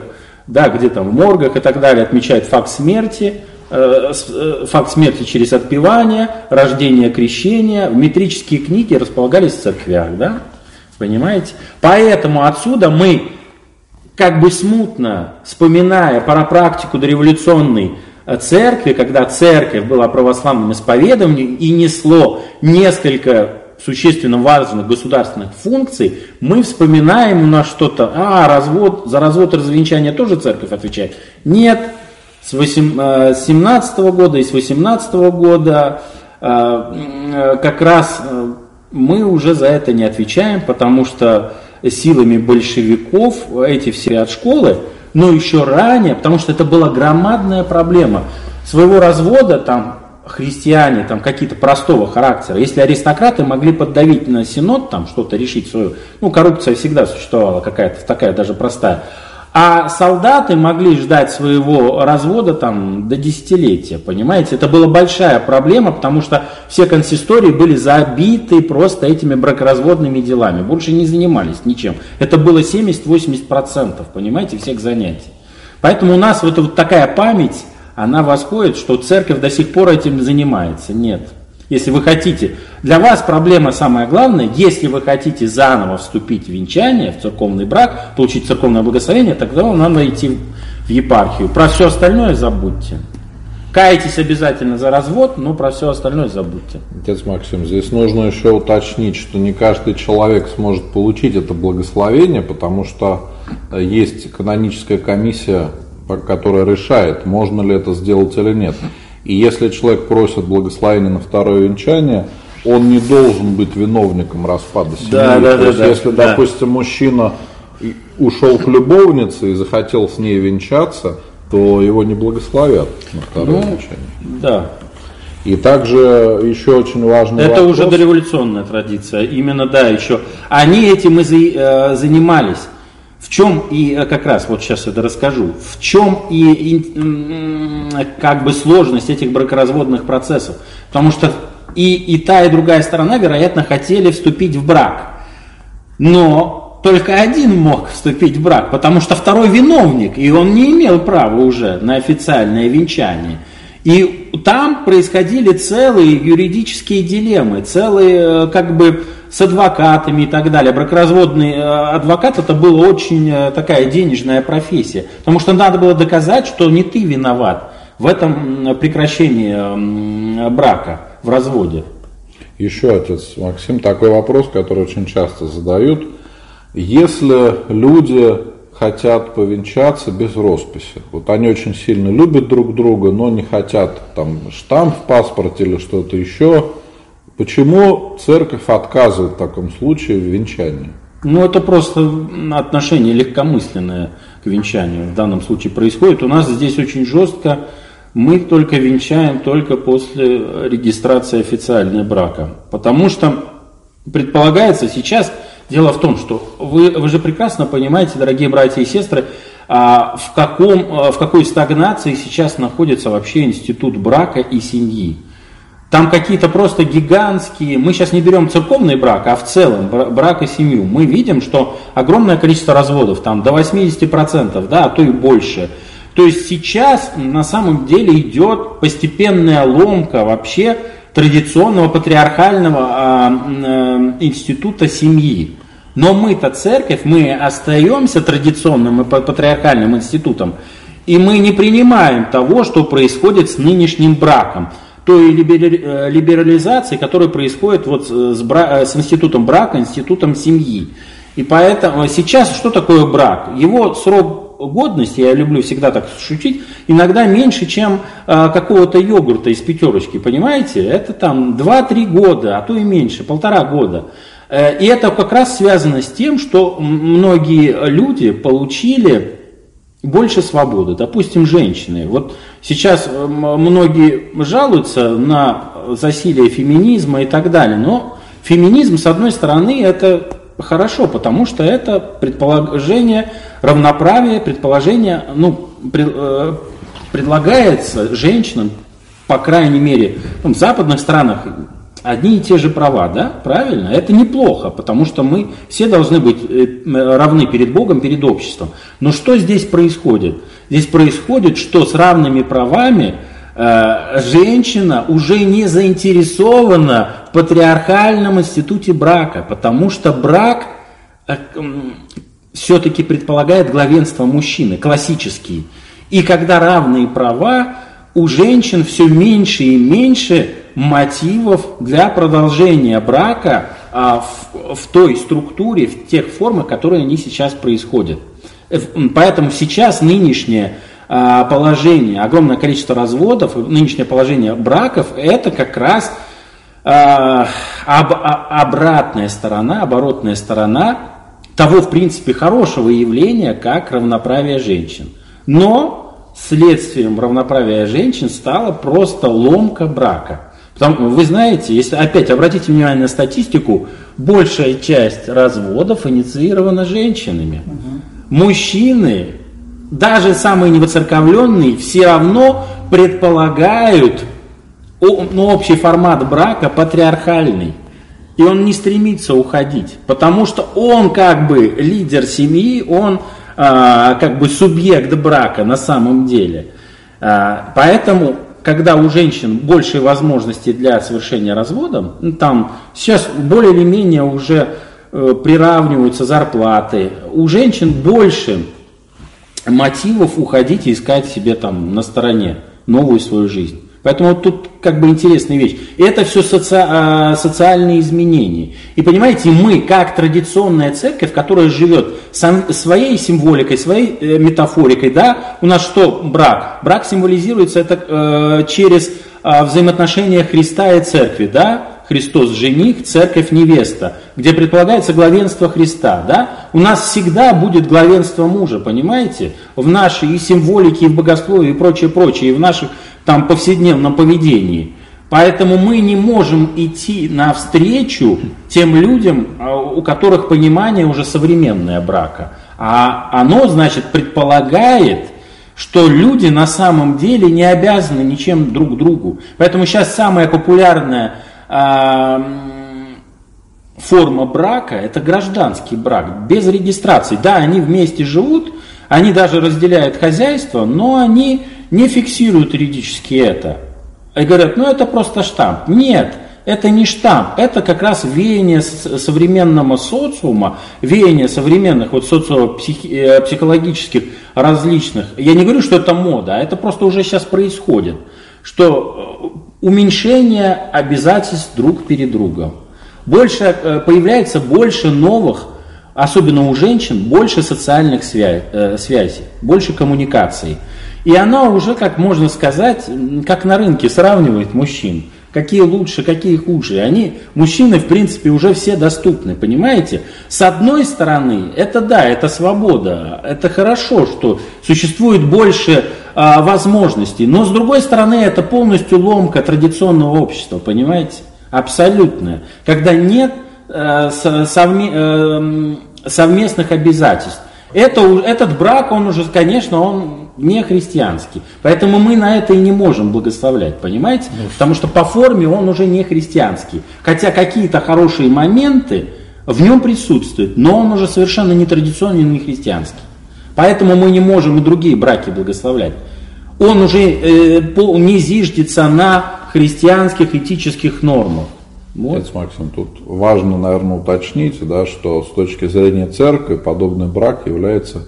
B: да, где там в моргах и так далее, отмечают факт смерти, э, э, факт смерти через отпевание, рождение, крещение. Метрические книги располагались в церквях, да? Понимаете? Поэтому отсюда мы, как бы смутно, вспоминая парапрактику дореволюционной э, церкви, когда церковь была православным исповедованием и несло несколько существенно важных государственных функций, мы вспоминаем на что-то, а, развод, за развод и развенчание тоже церковь отвечает. Нет, с 17 э, года и с 18 года э, э, как раз мы уже за это не отвечаем, потому что силами большевиков эти все от школы, но еще ранее, потому что это была громадная проблема. Своего развода там христиане там какие-то простого характера, если аристократы могли поддавить на синод, там что-то решить свою, ну коррупция всегда существовала какая-то такая даже простая, а солдаты могли ждать своего развода там до десятилетия, понимаете? Это была большая проблема, потому что все консистории были забиты просто этими бракоразводными делами, больше не занимались ничем. Это было 70-80%, понимаете, всех занятий. Поэтому у нас вот, вот такая память она восходит, что церковь до сих пор этим занимается. Нет. Если вы хотите, для вас проблема самая главная, если вы хотите заново вступить в венчание, в церковный брак, получить церковное благословение, тогда вам надо идти в епархию. Про все остальное забудьте. Кайтесь обязательно за развод, но про все остальное забудьте.
A: Отец Максим, здесь нужно еще уточнить, что не каждый человек сможет получить это благословение, потому что есть каноническая комиссия которая решает, можно ли это сделать или нет. И если человек просит благословения на второе венчание, он не должен быть виновником распада семьи. Да, да, То да, есть, да, если, да. допустим, мужчина ушел к любовнице и захотел с ней венчаться, то его не благословят на второе ну, венчание.
B: Да.
A: И также еще очень важный
B: Это вопрос. уже дореволюционная традиция. Именно, да, еще. Они этим и э, занимались. В чем и э, как раз вот сейчас это расскажу, в чем и, и как бы сложность этих бракоразводных процессов. Потому что и, и та, и другая сторона, вероятно, хотели вступить в брак. Но только один мог вступить в брак, потому что второй виновник, и он не имел права уже на официальное венчание. И там происходили целые юридические дилеммы, целые э, как бы с адвокатами и так далее. Бракоразводный э, адвокат это была очень э, такая денежная профессия, потому что надо было доказать, что не ты виноват в этом прекращении брака, в разводе.
A: Еще, отец Максим, такой вопрос, который очень часто задают. Если люди хотят повенчаться без росписи. Вот они очень сильно любят друг друга, но не хотят там штамп в паспорте или что-то еще. Почему церковь отказывает в таком случае в венчании?
B: Ну, это просто отношение легкомысленное к венчанию в данном случае происходит. У нас здесь очень жестко. Мы только венчаем только после регистрации официального брака. Потому что предполагается сейчас, дело в том, что вы, вы же прекрасно понимаете, дорогие братья и сестры, а, в, каком, а, в какой стагнации сейчас находится вообще институт брака и семьи. Там какие-то просто гигантские, мы сейчас не берем церковный брак, а в целом брак и семью. Мы видим, что огромное количество разводов, там до 80%, да, а то и больше. То есть сейчас на самом деле идет постепенная ломка вообще традиционного патриархального а, а, института семьи. Но мы-то церковь, мы остаемся традиционным и патриархальным институтом, и мы не принимаем того, что происходит с нынешним браком той э, либерализации, которая происходит вот с, бра... Э, с институтом брака, институтом семьи. И поэтому сейчас что такое брак? Его срок годности, я люблю всегда так шутить, иногда меньше, чем а, какого-то йогурта из пятерочки, понимаете? Это там 2-3 года, а то и меньше, полтора года. И это как раз связано с тем, что многие люди получили больше свободы. Допустим, женщины. Вот сейчас э, многие жалуются на засилие феминизма и так далее, но феминизм, с одной стороны, это хорошо, потому что это предположение равноправия, предположение, ну, э, предлагается женщинам, по крайней мере, ну, в западных странах одни и те же права, да, правильно? Это неплохо, потому что мы все должны быть э, равны перед Богом, перед обществом. Но что здесь происходит? Здесь происходит, что с равными правами э, женщина уже не заинтересована в патриархальном институте брака, потому что брак э, все-таки предполагает главенство мужчины, классический. И когда равные права, у женщин все меньше и меньше мотивов для продолжения брака а, в, в той структуре, в тех формах, которые они сейчас происходят. Поэтому сейчас нынешнее а, положение, огромное количество разводов, нынешнее положение браков, это как раз а, об, а, обратная сторона, оборотная сторона того, в принципе, хорошего явления, как равноправие женщин. Но следствием равноправия женщин стала просто ломка брака. Потому, вы знаете, если опять обратите внимание на статистику, большая часть разводов инициирована женщинами. Угу. Мужчины, даже самые невоцерковленные, все равно предполагают ну, общий формат брака патриархальный. И он не стремится уходить, потому что он как бы лидер семьи, он а, как бы субъект брака на самом деле. А, поэтому когда у женщин больше возможностей для совершения развода, ну, там сейчас более или менее уже э, приравниваются зарплаты, у женщин больше мотивов уходить и искать себе там на стороне новую свою жизнь. Поэтому вот тут как бы интересная вещь. Это все соци... А, социальные изменения. И понимаете, мы, как традиционная церковь, которая живет сам... своей символикой, своей э, метафорикой, да, у нас что брак? Брак символизируется это э, через э, взаимоотношения Христа и церкви, да, Христос жених, церковь невеста, где предполагается главенство Христа, да? У нас всегда будет главенство мужа, понимаете? В нашей и символике, и в богословии, и прочее, прочее, и в наших там повседневном поведении. Поэтому мы не можем идти навстречу тем людям, а, у которых понимание уже современное брака. А оно, значит, предполагает, что люди на самом деле не обязаны ничем друг другу. Поэтому сейчас самая популярная э, форма брака – это гражданский брак, без регистрации. Да, они вместе живут, они даже разделяют хозяйство, но они не фиксируют юридически это. И говорят, ну это просто штамп. Нет, это не штамп, это как раз веяние современного социума, веяние современных вот социопсихологических э, различных. Я не говорю, что это мода, а это просто уже сейчас происходит, что э, уменьшение обязательств друг перед другом. Больше, э, появляется больше новых, особенно у женщин, больше социальных связей, больше коммуникаций. И она уже, как можно сказать, как на рынке сравнивает мужчин. Какие лучше, какие хуже. Они, мужчины, в принципе, уже все доступны, понимаете? С одной стороны, это да, это свобода, это хорошо, что существует больше а, возможностей. Но с другой стороны, это полностью ломка традиционного общества, понимаете? Абсолютная. Когда нет э, совме, э, совместных обязательств. Это, этот брак, он уже, конечно, он не христианский. Поэтому мы на это и не можем благословлять, понимаете? Ну, Потому что по форме он уже не христианский. Хотя какие-то хорошие моменты в нем присутствуют, но он уже совершенно не традиционный, не христианский. Поэтому мы не можем и другие браки благословлять. Он уже э, не зиждется на христианских этических нормах.
A: Вот. Отец Максим, тут важно, наверное, уточнить, да, что с точки зрения церкви подобный брак является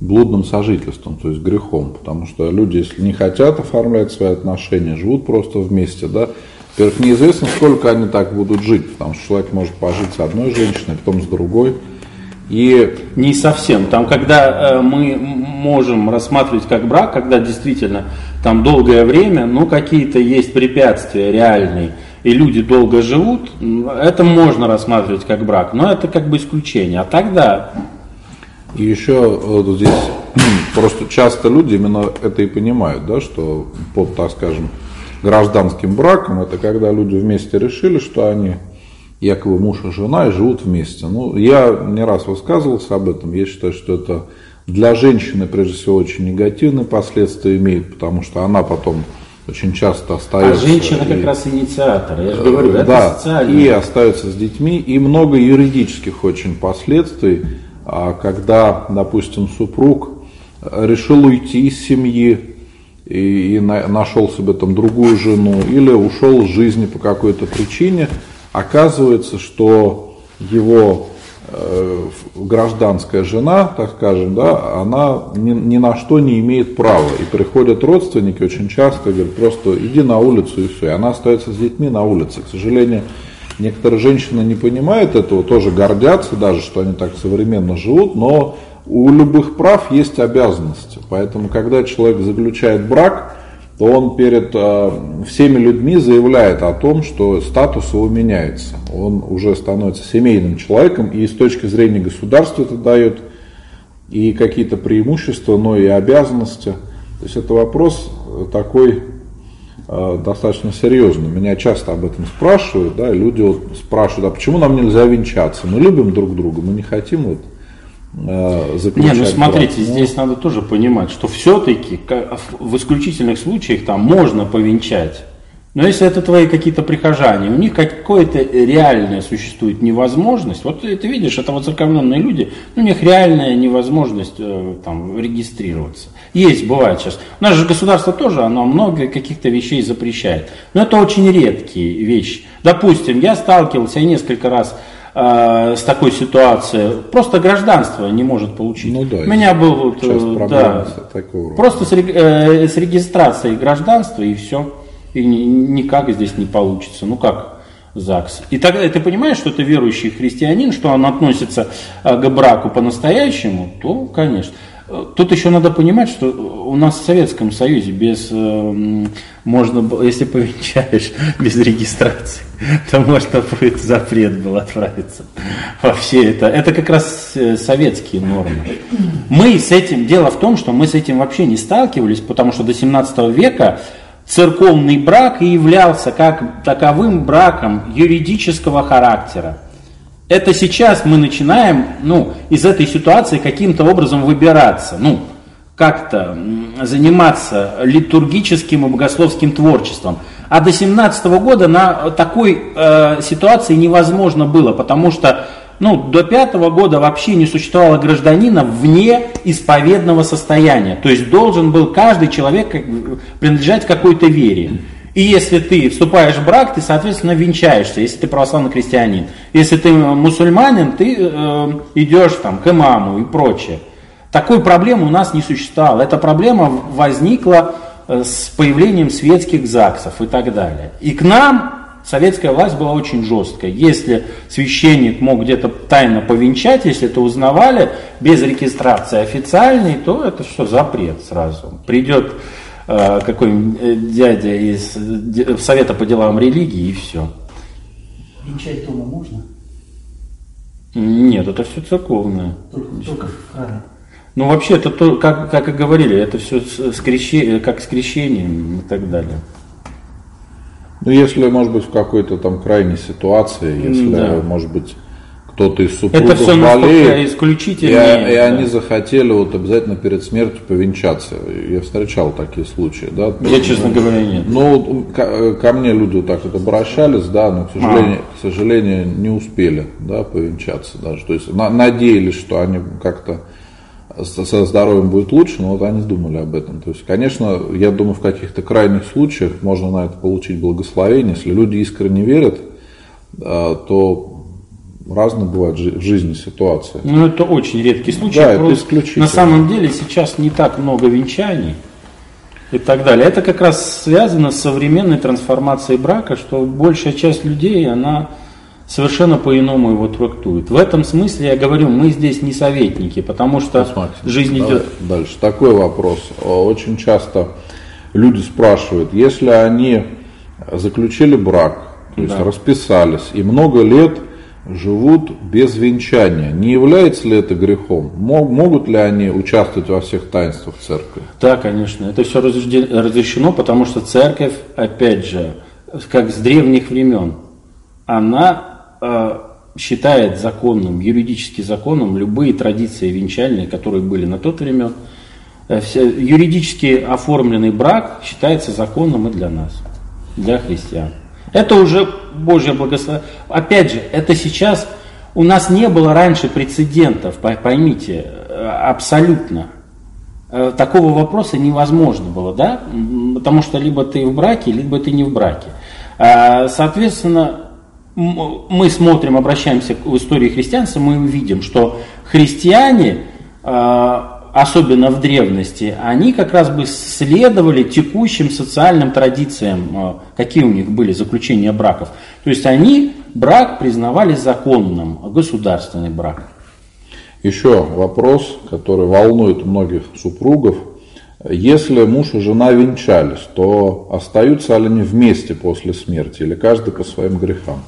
A: блудным сожительством, то есть грехом, потому что люди, если не хотят оформлять свои отношения, живут просто вместе, да, во-первых, неизвестно, сколько они так будут жить, потому что человек может пожить с одной женщиной, потом с другой,
B: и не совсем. Там, когда э, мы можем рассматривать как брак, когда действительно там долгое время, ну какие-то есть препятствия реальные, и люди долго живут, это можно рассматривать как брак, но это как бы исключение. А тогда...
A: И еще вот здесь просто часто люди именно это и понимают, да, что под, так скажем, гражданским браком, это когда люди вместе решили, что они якобы муж и жена и живут вместе. Ну, я не раз высказывался об этом. Я считаю, что это для женщины, прежде всего, очень негативные последствия имеет, потому что она потом очень часто остается.
B: А женщина и, как раз инициатор, я же говорю,
A: это да, социально. И остается с детьми, и много юридических очень последствий, а когда, допустим, супруг решил уйти из семьи и, и на, нашел себе там другую жену, или ушел из жизни по какой-то причине, оказывается, что его э, гражданская жена, так скажем, да, она ни, ни на что не имеет права. И приходят родственники очень часто говорят, просто иди на улицу и все. И она остается с детьми на улице. К сожалению, некоторые женщины не понимают этого, тоже гордятся даже, что они так современно живут, но у любых прав есть обязанности. Поэтому, когда человек заключает брак, то он перед э, всеми людьми заявляет о том, что статус его меняется. Он уже становится семейным человеком, и с точки зрения государства это дает и какие-то преимущества, но и обязанности. То есть это вопрос такой э, достаточно серьезный. Меня часто об этом спрашивают, да, люди вот спрашивают, а почему нам нельзя венчаться? Мы любим друг друга, мы не хотим вот
B: заключать. Не, ну смотрите, брак. здесь надо тоже понимать, что все-таки в исключительных случаях там можно повенчать. Но если это твои какие-то прихожане, у них какое-то реальная существует невозможность, вот ты, ты видишь, это вот церковленные люди, у них реальная невозможность э, там регистрироваться. Есть, бывает сейчас. У нас же государство тоже, оно много каких-то вещей запрещает. Но это очень редкие вещи. Допустим, я сталкивался, я несколько раз э, с такой ситуацией, просто гражданство не может получить. Ну, да, У меня был вот, э, да, просто с, э, с регистрацией гражданства и все. И ни, никак здесь не получится. Ну как ЗАГС. И тогда ты понимаешь, что ты верующий христианин, что он относится э, к браку по-настоящему, то, конечно. Тут еще надо понимать, что у нас в Советском Союзе без, э, можно, если повенчаешь [LAUGHS] без регистрации, [LAUGHS] то можно будет запрет был отправиться вообще это. Это как раз э, советские нормы. Мы с этим, дело в том, что мы с этим вообще не сталкивались, потому что до 17 века церковный брак и являлся как таковым браком юридического характера это сейчас мы начинаем ну, из этой ситуации каким-то образом выбираться, ну, как-то заниматься литургическим и богословским творчеством. А до 17 года на такой э, ситуации невозможно было, потому что ну, до пятого года вообще не существовало гражданина вне исповедного состояния. То есть должен был каждый человек принадлежать какой-то вере. И если ты вступаешь в брак, ты, соответственно, венчаешься, если ты православный крестьянин. Если ты мусульманин, ты э, идешь там, к имаму и прочее. Такой проблемы у нас не существовало. Эта проблема возникла э, с появлением светских ЗАГСов и так далее. И к нам советская власть была очень жесткая. Если священник мог где-то тайно повенчать, если это узнавали, без регистрации официальной, то это что, запрет сразу. Придет Э, какой-нибудь э, дядя из Совета по делам религии и все.
C: Венчать дома можно?
B: Нет, это все церковное.
C: Только, только в храме.
B: Ну, вообще, это то, как, как и говорили, это все скрещи, как с крещением и так далее.
A: Ну, если, может быть, в какой-то там крайней ситуации, если, да. может быть, кто-то из супругов
B: Это все
A: болеет,
B: исключительно.
A: и,
B: да.
A: и они захотели вот обязательно перед смертью повенчаться. Я встречал такие случаи, да.
B: Я, честно говоря, нет.
A: Ну, ко, ко мне люди вот так вот обращались, да, но, к сожалению, к сожалению, не успели, да, повенчаться даже. То есть на- надеялись, что они как-то со здоровьем будет лучше, но вот они думали об этом. То есть, конечно, я думаю, в каких-то крайних случаях можно на это получить благословение. Если люди искренне верят, а, то разные бывают в жизни ситуации.
B: Ну, это очень редкий случай.
A: Да, это исключительно.
B: На самом деле сейчас не так много венчаний и так далее. Это как раз связано с современной трансформацией брака, что большая часть людей, она совершенно по-иному его трактует. В этом смысле я говорю, мы здесь не советники, потому что
A: Максим,
B: жизнь идет...
A: Дальше. Такой вопрос. Очень часто люди спрашивают, если они заключили брак, то есть
B: Да.
A: расписались и много лет живут без венчания, не является ли это грехом? Мо- Могут ли они участвовать во всех таинствах церкви?
B: Да, конечно, это все разрешено, потому что церковь, опять же, как с древних времен, она э, считает законным, юридически законным любые традиции венчальные, которые были на тот времен. Э, юридически оформленный брак считается законным и для нас, для христиан. Это уже Божье благословение. Опять же, это сейчас у нас не было раньше прецедентов, пой- поймите, э, абсолютно. Э, Такого вопроса невозможно было, да? Потому что либо ты в браке, либо ты не в браке. А, Соответственно, мы смотрим, обращаемся в истории христианства, мы увидим, что христиане, а, особенно в древности, они как раз бы следовали текущим социальным традициям, а, какие у них были заключения браков. То есть они брак признавали законным, государственный брак.
A: Еще вопрос, который волнует многих супругов. Если муж и жена венчались, то остаются ли они вместе после смерти или каждый по своим грехам?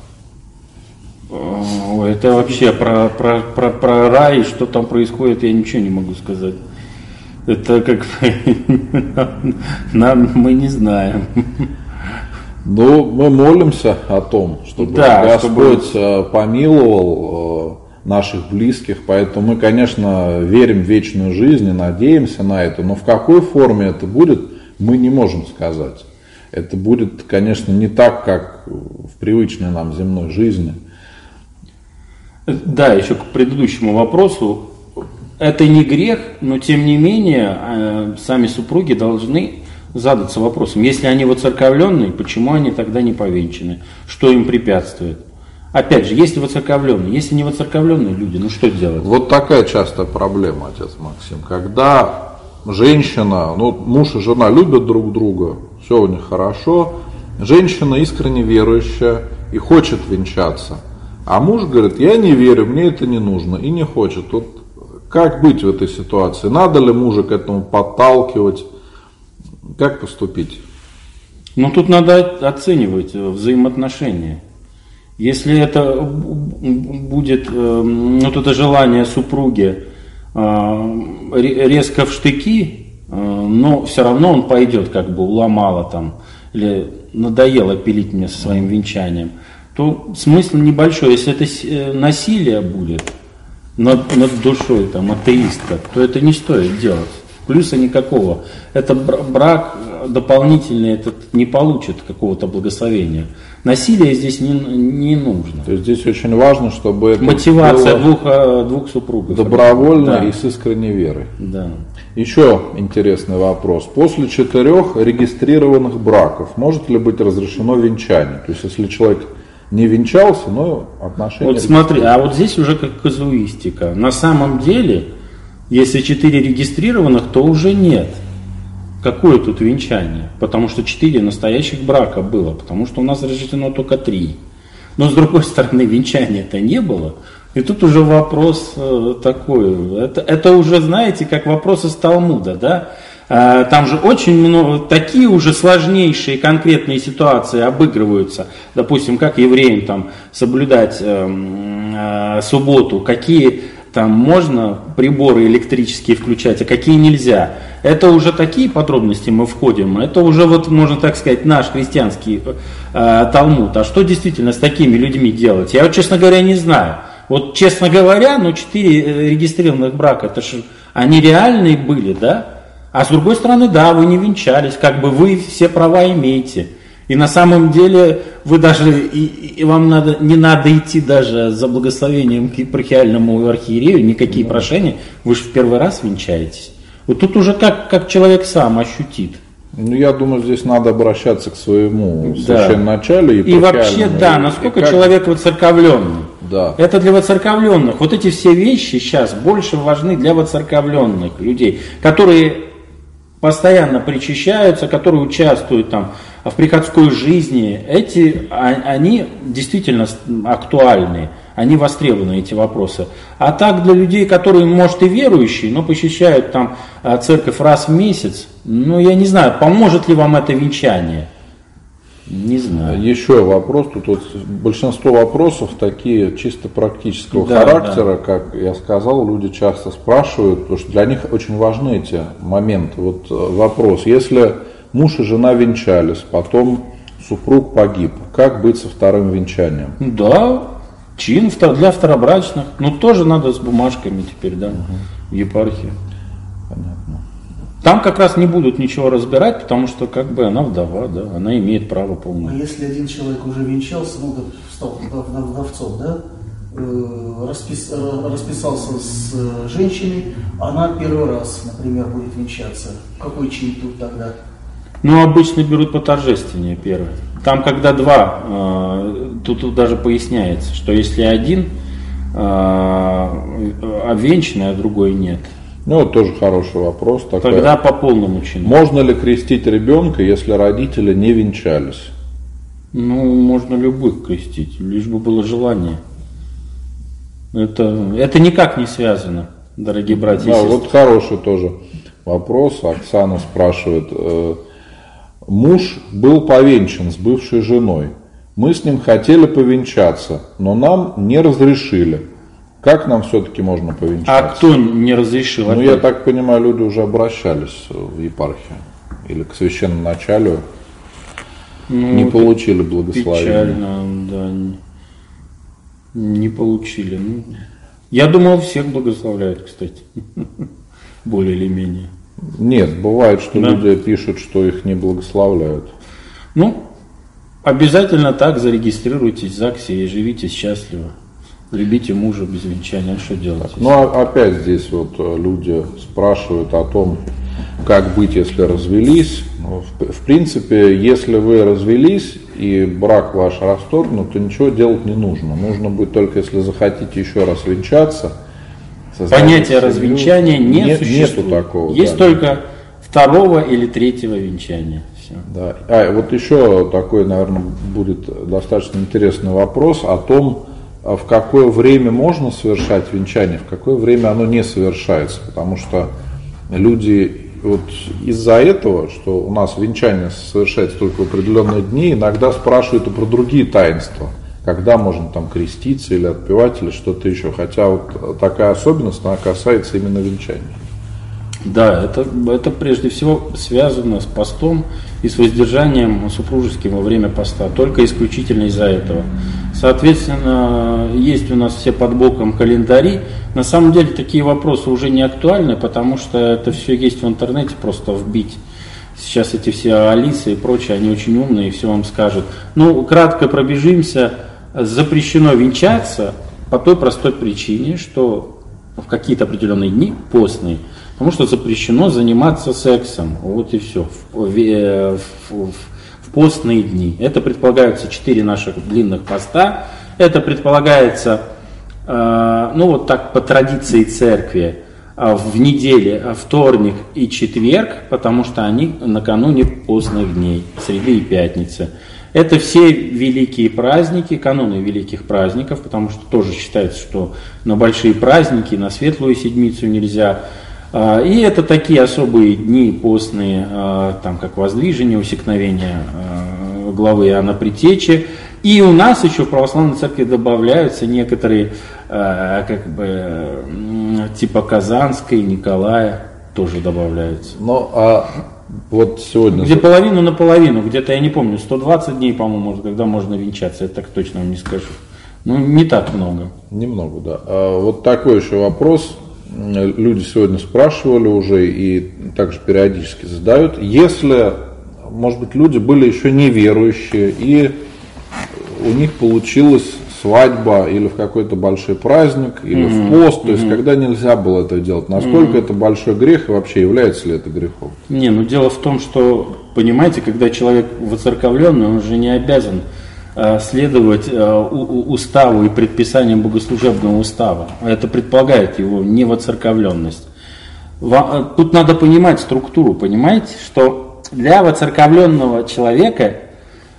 B: Ой, это вообще про, про, про, про рай, что там происходит, я ничего не могу сказать. Это как нам мы не знаем.
A: Ну, мы молимся о том, чтобы
B: Да,
A: Господь э, помиловал э, наших близких, поэтому мы, конечно, верим в вечную жизнь и надеемся на это, но в какой форме это будет, мы не можем сказать. Это будет, конечно, не так, как в привычной нам земной жизни.
B: Да, еще к предыдущему вопросу. Это не грех, но тем не менее э, сами супруги должны задаться вопросом, если они воцерковленные, почему они тогда не повенчаны? Что им препятствует? Опять же, если воцерковленные, если не воцерковленные люди, ну что делать?
A: Вот такая частая проблема, отец Максим, когда женщина, ну, муж и жена любят друг друга, все у них хорошо, женщина искренне верующая и хочет венчаться, а муж говорит, я не верю, мне это не нужно и не хочет. Вот как быть в этой ситуации? Надо ли мужа к этому подталкивать? Как поступить?
B: Ну, тут надо оценивать э, взаимоотношения. Если это будет э, вот это желание супруги э, ре- резко в штыки, но все равно он пойдет, как бы уломало там, или надоело пилить мне со своим венчанием, то смысл небольшой. Если это э, насилие будет над, над душой там, атеиста, то это не стоит делать. Плюса никакого. Это бр- брак э, дополнительный этот не получит какого-то благословения. Насилие здесь не, не нужно.
A: То есть здесь очень важно, чтобы это
B: Мотивация двух, э, двух супругов.
A: добровольно
B: Да.
A: и с искренней верой.
B: Да.
A: Еще интересный вопрос. После четырех регистрированных браков может ли быть разрешено венчание? То есть, если человек не венчался, но отношения...
B: Вот смотри, а вот здесь уже как казуистика. На самом деле, если четыре регистрированных, то уже нет. Какое тут венчание? Потому что четыре настоящих брака было, потому что у нас разрешено только три. Но с другой стороны, венчания-то не было. И тут уже вопрос э, такой. Это, это уже, знаете, как вопрос из Талмуда, да? А, Там же очень много, такие уже сложнейшие конкретные ситуации обыгрываются. Допустим, как евреям там соблюдать эм, э, субботу, какие там можно приборы электрические включать, а какие нельзя. Это уже такие подробности мы входим. Это уже вот, можно так сказать, наш христианский э, Талмуд. А что действительно с такими людьми делать? Я вот, честно говоря, не знаю. Вот, честно говоря, ну, четыре э, регистрированных брака, это же они реальные были, да? А с другой стороны, да, вы не венчались, как бы вы все права имеете. И на самом деле вы даже, и, и вам надо, не надо идти даже за благословением к епархиальному архиерею, никакие прошения, вы же в первый раз венчаетесь. Вот тут уже как, как человек сам ощутит.
A: Ну, я думаю, здесь надо обращаться к своему
B: Да.
A: священноначалу.
B: И вообще, да, насколько
A: и как-
B: человек воцерковленный.
A: Да.
B: Это для воцерковленных. Вот эти все вещи сейчас больше важны для воцерковленных людей, которые постоянно причащаются, которые участвуют там в приходской жизни. Эти, а- они действительно актуальны, они востребованы, эти вопросы. А так для людей, которые, может, и верующие, но посещают там а, церковь раз в месяц, ну, я не знаю, поможет ли вам это венчание. Не знаю.
A: Еще вопрос, тут вот большинство вопросов такие чисто практического
B: Да,
A: характера, как я сказал, люди часто спрашивают, потому что для них очень важны эти моменты. Вот э, вопрос, если муж и жена венчались, потом супруг погиб, как быть со вторым венчанием?
B: Да, чин для второбрачных. Ну, тоже надо с бумажками теперь, да, в епархии. Там как раз не будут ничего разбирать, потому что как бы она вдова, да, она имеет право
C: А
B: полное.
C: если один человек уже венчался, ну, стал вдов- вдов- вдовцом, да, э, распис- э, расписался с э, женщиной, она первый раз, например, будет венчаться. Какой чин тут тогда?
B: Ну, обычно берут поторжественнее первое. Там, когда два, тут, тут даже поясняется, что если один э, обвенчанный, а другой нет,
A: Ну, вот тоже хороший вопрос. Такой.
B: тогда по полному чину.
A: Можно ли крестить ребенка, если родители не венчались?
B: Ну, можно любых крестить, лишь бы было желание. Это, это никак не связано, дорогие братья и
A: Да,
B: сестры.
A: вот хороший тоже вопрос. Оксана спрашивает. э, Муж был повенчан с бывшей женой. Мы с ним хотели повенчаться, но нам не разрешили. Как нам все-таки можно повенчаться?
B: А кто не разрешил?
A: Ну,
B: опять?
A: я так понимаю, люди уже обращались в епархию или к священному началу,
B: Ну,
A: не получили благословения.
B: Печально, да. Не, не получили. Ну, я думал, всех благословляют, кстати. [LAUGHS] Более или менее.
A: Нет, бывает, что
B: Да.
A: люди пишут, что их не благословляют.
B: Ну, обязательно так зарегистрируйтесь в ЗАГСе и живите счастливо. Любите мужа без венчания, а что делать?
A: Ну, а опять здесь вот э, люди спрашивают о том, как быть, если развелись. Ну, В, в принципе, если вы развелись и брак ваш расторгнут, то ничего делать не нужно. Нужно будет только, если захотите еще раз венчаться.
B: Понятия
A: семью.
B: развенчания не
A: Нет-
B: существует.
A: Нету такого.
B: Есть
A: да.
B: только второго или третьего венчания. Все.
A: Да. А вот еще такой, наверное, будет достаточно интересный вопрос о том, в какое время можно совершать венчание, в какое время оно не совершается. Потому что люди вот из-за этого, что у нас венчание совершается только в определенные дни, иногда спрашивают и про другие таинства. Когда можно там креститься или отпевать или что-то еще. Хотя вот такая особенность, она касается именно венчания.
B: Да, это, это прежде всего связано с постом и с воздержанием супружеским во время поста, только исключительно из-за этого. Соответственно, есть у нас все под боком календари. На самом деле такие вопросы уже не актуальны, потому что это все есть в интернете, просто вбить. Сейчас эти все Алисы и прочие, они очень умные и все вам скажут. Ну, кратко пробежимся. Запрещено венчаться по той простой причине, что в какие-то определенные дни, постные, потому что запрещено заниматься сексом. Вот и все. В, в- э, в- в- постные дни. Это предполагаются четыре наших длинных поста. Это предполагается, э, ну вот так по традиции церкви, а, в неделе а, вторник и четверг, потому что они накануне постных дней, среды и пятницы. Это все великие праздники, каноны великих праздников, потому что тоже считается, что на большие праздники, на светлую седмицу нельзя. А, И это такие особые дни постные, а, там как воздвижение, усекновение а, главы Иоанна Притечи. И у нас еще в православной церкви добавляются некоторые, как бы, типа Казанской, Николая, тоже добавляются.
A: Ну, а вот сегодня...
B: Где половину на половину, где-то, я не помню, 120 дней, по-моему, когда можно венчаться, это так точно вам не скажу. Ну, не так много.
A: Немного, да. А вот такой еще вопрос. Люди сегодня спрашивали уже и также периодически задают. Если, может быть, люди были еще неверующие и у них получилось свадьба или в какой-то большой праздник, или mm-hmm. в пост, то есть mm-hmm. когда нельзя было это делать. Насколько mm-hmm. это большой грех и вообще является ли это грехом?
B: Не, ну дело в том, что, понимаете, когда человек воцерковленный, он же не обязан следовать э, уставу и предписаниям богослужебного устава. Это предполагает его невоцерковленность. Э, тут надо понимать структуру, понимаете, что для воцерковленного человека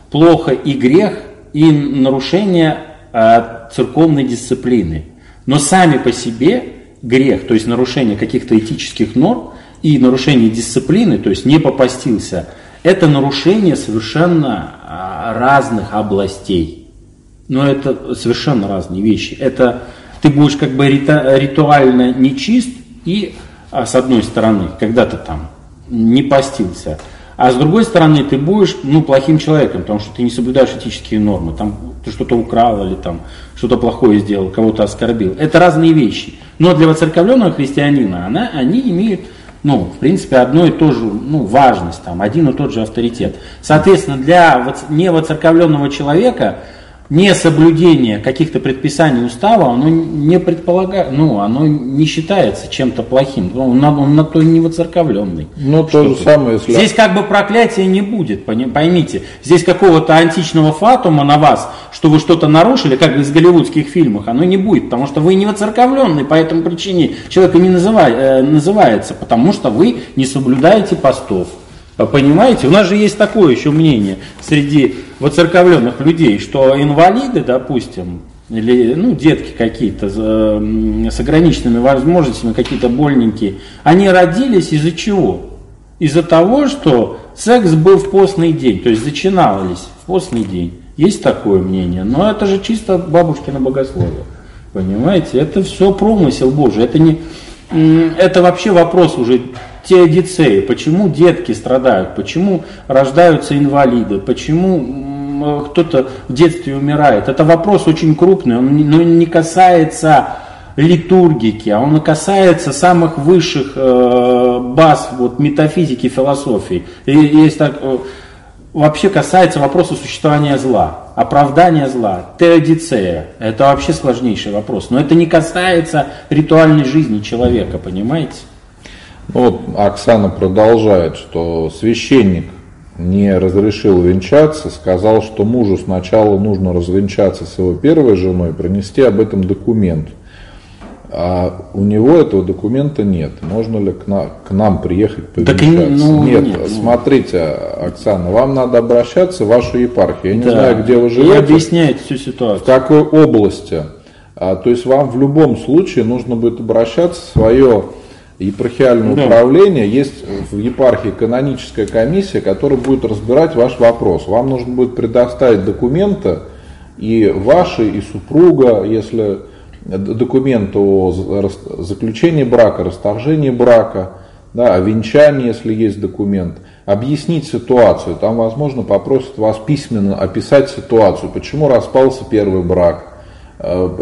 B: плохо и грех, и нарушение церковной дисциплины. Но сами по себе грех, то есть нарушение каких-то этических норм и нарушение дисциплины, то есть не попастился, это нарушение совершенно а, разных областей. Но это совершенно разные вещи. Это ты будешь как бы ритуально нечист и а, с одной стороны, когда ты там не постился, а с другой стороны, ты будешь ну, плохим человеком, потому что ты не соблюдаешь этические нормы. Там ты что-то украл или там что-то плохое сделал, кого-то оскорбил. Это разные вещи. Но для воцерковленного христианина она, они имеют, ну, в принципе, одно и то же, ну, важность, там, один и тот же авторитет. Соответственно, для невоцерковленного человека несоблюдение каких-то предписаний устава, оно не предполагает, ну, оно не считается чем-то плохим. Он, он на то не воцерковленный.
A: Ну, то же самое, если...
B: Здесь как бы проклятия не будет, поймите. Здесь какого-то античного фатума на вас, что вы что-то нарушили, как из голливудских фильмов, оно не будет, потому что вы не воцерковленный, по этому причине человек и не называй, э, называется, потому что вы не соблюдаете постов. Понимаете, у нас же есть такое еще мнение среди воцерковленных людей, что инвалиды, допустим, или ну, детки какие-то с ограниченными возможностями, какие-то больненькие, они родились из-за чего? Из-за того, что секс был в постный день, то есть зачинались в постный день. Есть такое мнение, но это же чисто бабушкино богословие. Понимаете, это все промысел Божий, это не, это вообще вопрос уже теодицеи, почему детки страдают, почему рождаются инвалиды, почему кто-то в детстве умирает. Это вопрос очень крупный, он не касается литургики, а он касается самых высших э, баз вот, метафизики, философии. И, есть так, э, вообще касается вопроса существования зла, оправдания зла, теодицея. Это вообще сложнейший вопрос. Но это не касается ритуальной жизни человека, понимаете?
A: Ну, вот Оксана продолжает, что священник не разрешил венчаться, сказал, что мужу сначала нужно развенчаться с его первой женой, принести об этом документ. А у него этого документа нет. Можно ли к, на, к нам приехать повенчаться? Так, ну, нет, нет, смотрите, Оксана, вам надо обращаться в вашу епархию. Я не да. знаю, где вы живете.
B: И объяснять всю ситуацию.
A: В какой области. А, то есть вам в любом случае нужно будет обращаться в свое епархиальное да. управление, есть в епархии каноническая комиссия, которая будет разбирать ваш вопрос. Вам нужно будет предоставить документы и ваши, и супруга, если документы о заключении брака, расторжении брака, да, о венчании, если есть документ, объяснить ситуацию. Там, возможно, попросят вас письменно описать ситуацию, почему распался первый брак,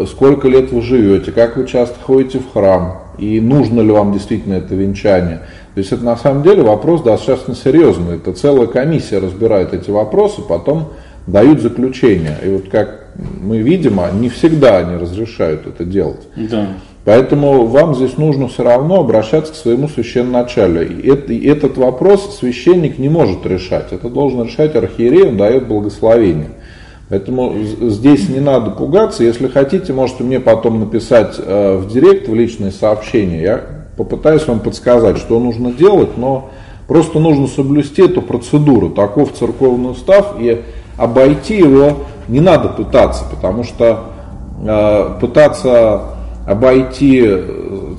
A: сколько лет вы живете, как вы часто ходите в храм, и нужно ли вам действительно это венчание. То есть это на самом деле вопрос достаточно серьезный. Это целая комиссия разбирает эти вопросы, потом дают заключение. И вот как мы видим, не всегда они разрешают это делать. Да. Поэтому вам здесь нужно все равно обращаться к своему это, и этот вопрос священник не может решать. Это должен решать архиерей, он дает благословение. Поэтому здесь не надо пугаться. Если хотите, можете мне потом написать э, в директ, в личные сообщения. Я попытаюсь вам подсказать, что нужно делать, но просто нужно соблюсти эту процедуру. Таков церковный устав, и обойти его не надо пытаться, потому что э, пытаться обойти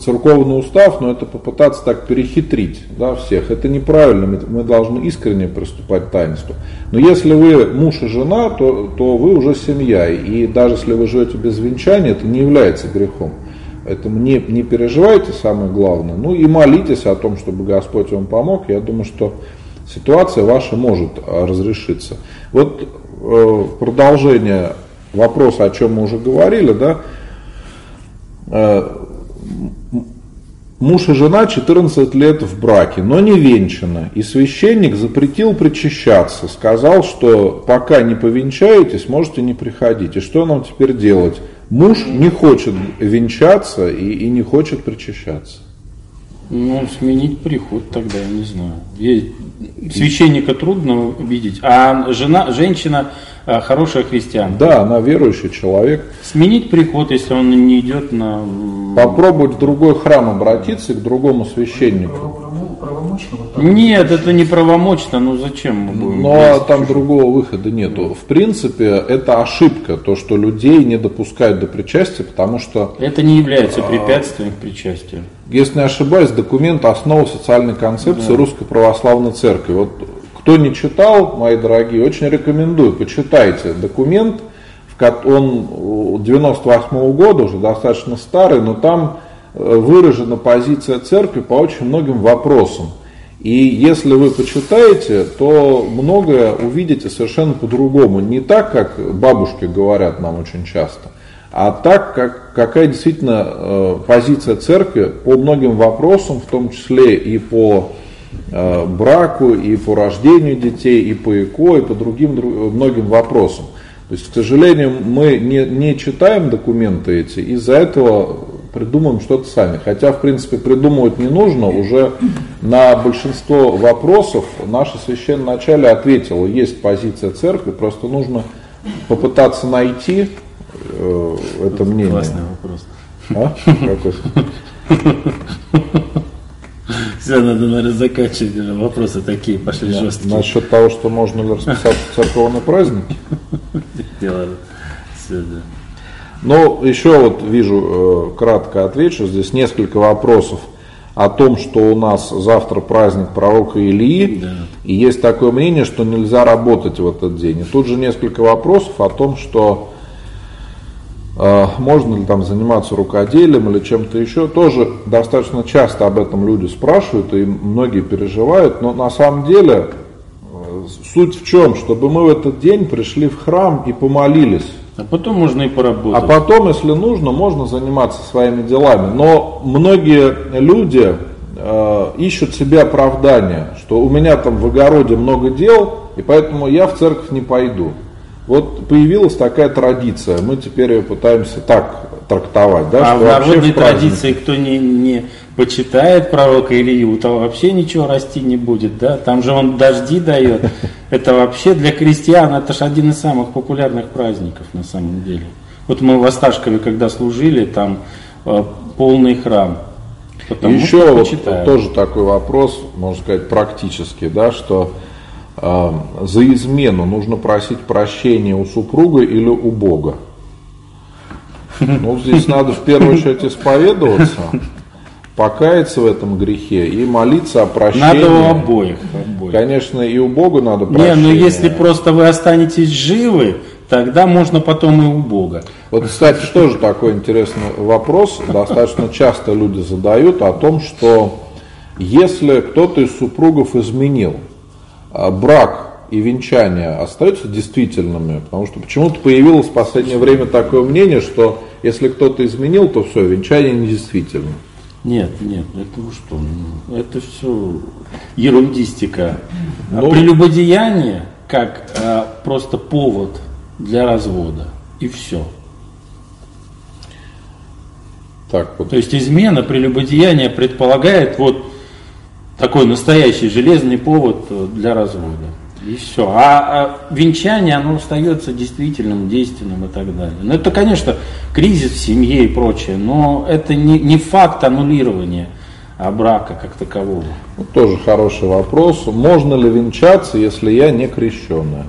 A: церковный устав, но это попытаться так перехитрить да, всех. Это неправильно, мы, должны искренне приступать к таинству. Но если вы муж и жена, то, то вы уже семья. И даже если вы живете без венчания, это не является грехом. Поэтому не, не переживайте, самое главное. Ну и молитесь о том, чтобы Господь вам помог. Я думаю, что ситуация ваша может а, разрешиться. Вот э, продолжение вопрос, о чем мы уже говорили, да, э, муж и жена 14 лет в браке, но не венчаны, и священник запретил причащаться, сказал, что пока не повенчаетесь, можете не приходить. И что нам теперь делать? Муж не хочет венчаться и, и не хочет причащаться.
B: Ну, сменить приход тогда, я не знаю. Священника трудно видеть, а жена, женщина а, хорошая христианка.
A: Да, она верующий человек.
B: Сменить приход, если он не идет на...
A: Попробовать в другой храм обратиться к другому священнику.
B: Нет, это не правомочно, ну зачем мы будем?
A: Но ну, а там другого выхода нету. В принципе, это ошибка, то, что людей не допускают до причастия, потому что...
B: Это не является препятствием к причастию.
A: Если не ошибаюсь, документ основы социальной концепции да. Русской Православной Церкви. Вот кто не читал, мои дорогие, очень рекомендую, почитайте документ, он 98 -го года, уже достаточно старый, но там э, выражена позиция церкви по очень многим вопросам. И если вы почитаете, то многое увидите совершенно по-другому. Не так, как бабушки говорят нам очень часто, а так, как, какая действительно э, позиция церкви по многим вопросам, в том числе и по э, браку, и по рождению детей, и по ЭКО, и по другим многим вопросам. То есть, к сожалению, мы не, не читаем документы эти, из-за этого придумаем что-то сами. Хотя, в принципе, придумывать не нужно. Уже на большинство вопросов наше священное начале ответило, есть позиция церкви, просто нужно попытаться найти э, это мнение.
B: Классный вопрос.
A: А? Какой?
B: Все, надо, наверное, заканчивать уже. Вопросы такие пошли да. жесткие.
A: Насчет того, что можно ли расписаться в церковные праздники?
B: Дело. Все, да.
A: Ну, еще вот вижу, э, кратко отвечу, здесь несколько вопросов о том, что у нас завтра праздник пророка Ильи, да. и есть такое мнение, что нельзя работать в этот день. И тут же несколько вопросов о том, что э, можно ли там заниматься рукоделием или чем-то еще. Тоже достаточно часто об этом люди спрашивают, и многие переживают, но на самом деле э, суть в чем? Чтобы мы в этот день пришли в храм и помолились
B: а потом можно и поработать.
A: А потом, если нужно, можно заниматься своими делами. Но многие люди э, ищут себе оправдания, что у меня там в огороде много дел, и поэтому я в церковь не пойду. Вот появилась такая традиция, мы теперь ее пытаемся так трактовать. Да,
B: а в народной в традиции кто не, не почитает пророка Илью, то вообще ничего расти не будет, да? Там же он дожди дает. [LAUGHS] Это вообще для крестьян, это же один из самых популярных праздников на самом деле. Вот мы в Осташкове, когда служили, там э, полный храм.
A: Потому Еще вот тоже такой вопрос, можно сказать, практический, да, что э, за измену нужно просить прощения у супруга или у Бога. Ну, здесь надо в первую очередь исповедоваться, покаяться в этом грехе и молиться о прощении.
B: Надо у обоих. обоих.
A: Конечно, и у Бога надо прощение.
B: Не, ну если просто вы останетесь живы, тогда можно потом и у Бога.
A: Вот, кстати, что же такой интересный вопрос, достаточно часто люди задают о том, что если кто-то из супругов изменил, а брак и венчание остаются действительными, потому что почему-то появилось в последнее время такое мнение, что если кто-то изменил, то все, венчание недействительно.
B: Нет, нет, это вы что? Ну, это все ерундистика. А ну, а прелюбодеяние как а, просто повод для развода. И все. Так вот. То есть измена, прелюбодеяние предполагает вот такой настоящий железный повод для развода. И все. А, а венчание, оно остается действительным, действенным и так далее. Ну, это, конечно, кризис в семье и прочее, но это не, не факт аннулирования а брака как такового.
A: Ну, тоже хороший вопрос. Можно ли венчаться, если я не крещенная?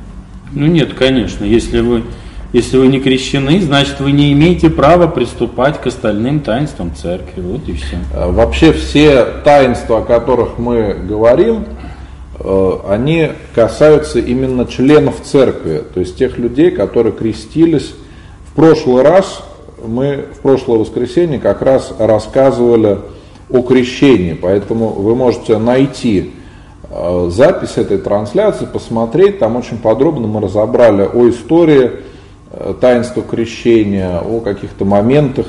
B: Ну нет, конечно. Если вы, если вы не крещены, значит вы не имеете права приступать к остальным таинствам церкви. Вот и все.
A: А вообще все таинства, о которых мы говорим, они касаются именно членов церкви, то есть тех людей, которые крестились. В прошлый раз мы в прошлое воскресенье как раз рассказывали о крещении, поэтому вы можете найти э, запись этой трансляции, посмотреть, там очень подробно мы разобрали о истории таинства крещения, о каких-то моментах,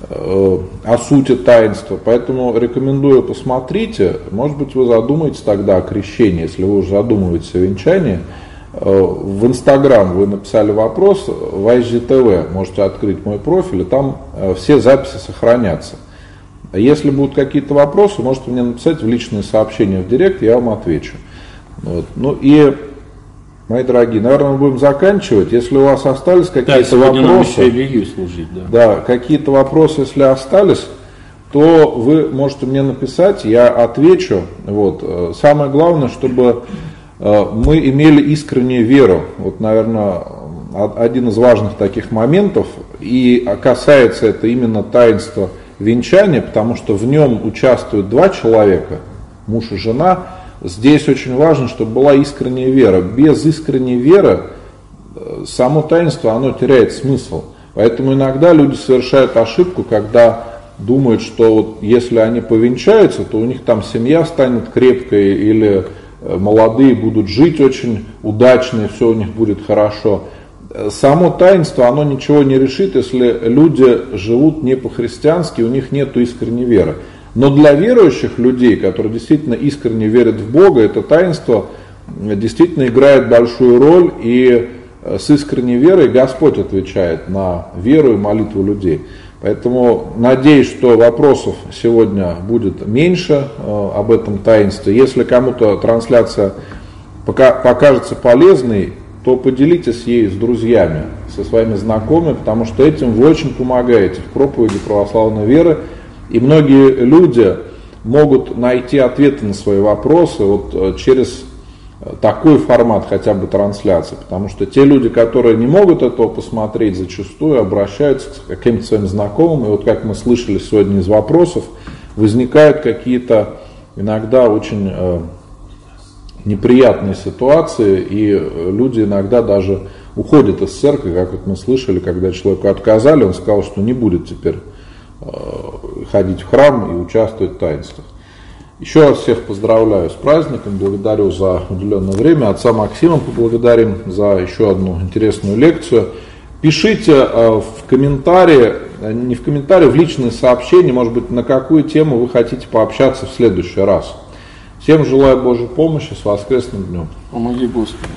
A: о сути таинства. Поэтому рекомендую посмотрите. Может быть, вы задумаетесь тогда о крещении, если вы уже задумываетесь о венчании. В Инстаграм вы написали вопрос, в IGTV можете открыть мой профиль, и там все записи сохранятся. Если будут какие-то вопросы, можете мне написать в личные сообщения в директ, я вам отвечу. Вот. Ну и, мои дорогие, наверное, мы будем заканчивать. Если у вас остались какие-то да, вопросы,
B: еще служить, да.
A: да, какие-то вопросы, если остались, то вы можете мне написать, я отвечу. Вот. Самое главное, чтобы э, мы имели искреннюю веру. Вот, наверное, один из важных таких моментов, и касается это именно таинства венчания, потому что в нем участвуют два человека, муж и жена, здесь очень важно, чтобы была искренняя вера. Без искренней веры э, само таинство, оно теряет смысл. Поэтому иногда люди совершают ошибку, когда думают, что вот если они повенчаются, то у них там семья станет крепкой или э, молодые будут жить очень удачно и все у них будет хорошо само таинство, оно ничего не решит, если люди живут не по-христиански, у них нет искренней веры. Но для верующих людей, которые действительно искренне верят в Бога, это таинство действительно играет большую роль, и э, с искренней верой Господь отвечает на веру и молитву людей. Поэтому надеюсь, что вопросов сегодня будет меньше э, об этом таинстве. Если кому-то трансляция покажется полезной, то поделитесь ей с друзьями, со своими знакомыми, потому что этим вы очень помогаете в проповеди православной веры. И многие люди могут найти ответы на свои вопросы вот э, через э, такой формат хотя бы трансляции, потому что те люди, которые не могут этого посмотреть, зачастую обращаются к каким-то своим знакомым, и вот как мы слышали сегодня из вопросов, возникают какие-то иногда очень э, неприятные ситуации, и люди иногда даже уходят из церкви, как вот мы слышали, когда человеку отказали, он сказал, что не будет теперь э, ходить в храм и участвовать в таинствах. Еще раз всех поздравляю с праздником, благодарю за уделенное время. Отца Максима поблагодарим за еще одну интересную лекцию. Пишите э, в комментарии, э, не в комментарии, в личные сообщения, может быть, на какую тему вы хотите пообщаться в следующий раз. Всем желаю Божьей помощи с воскресным днем.
B: Помоги Господи.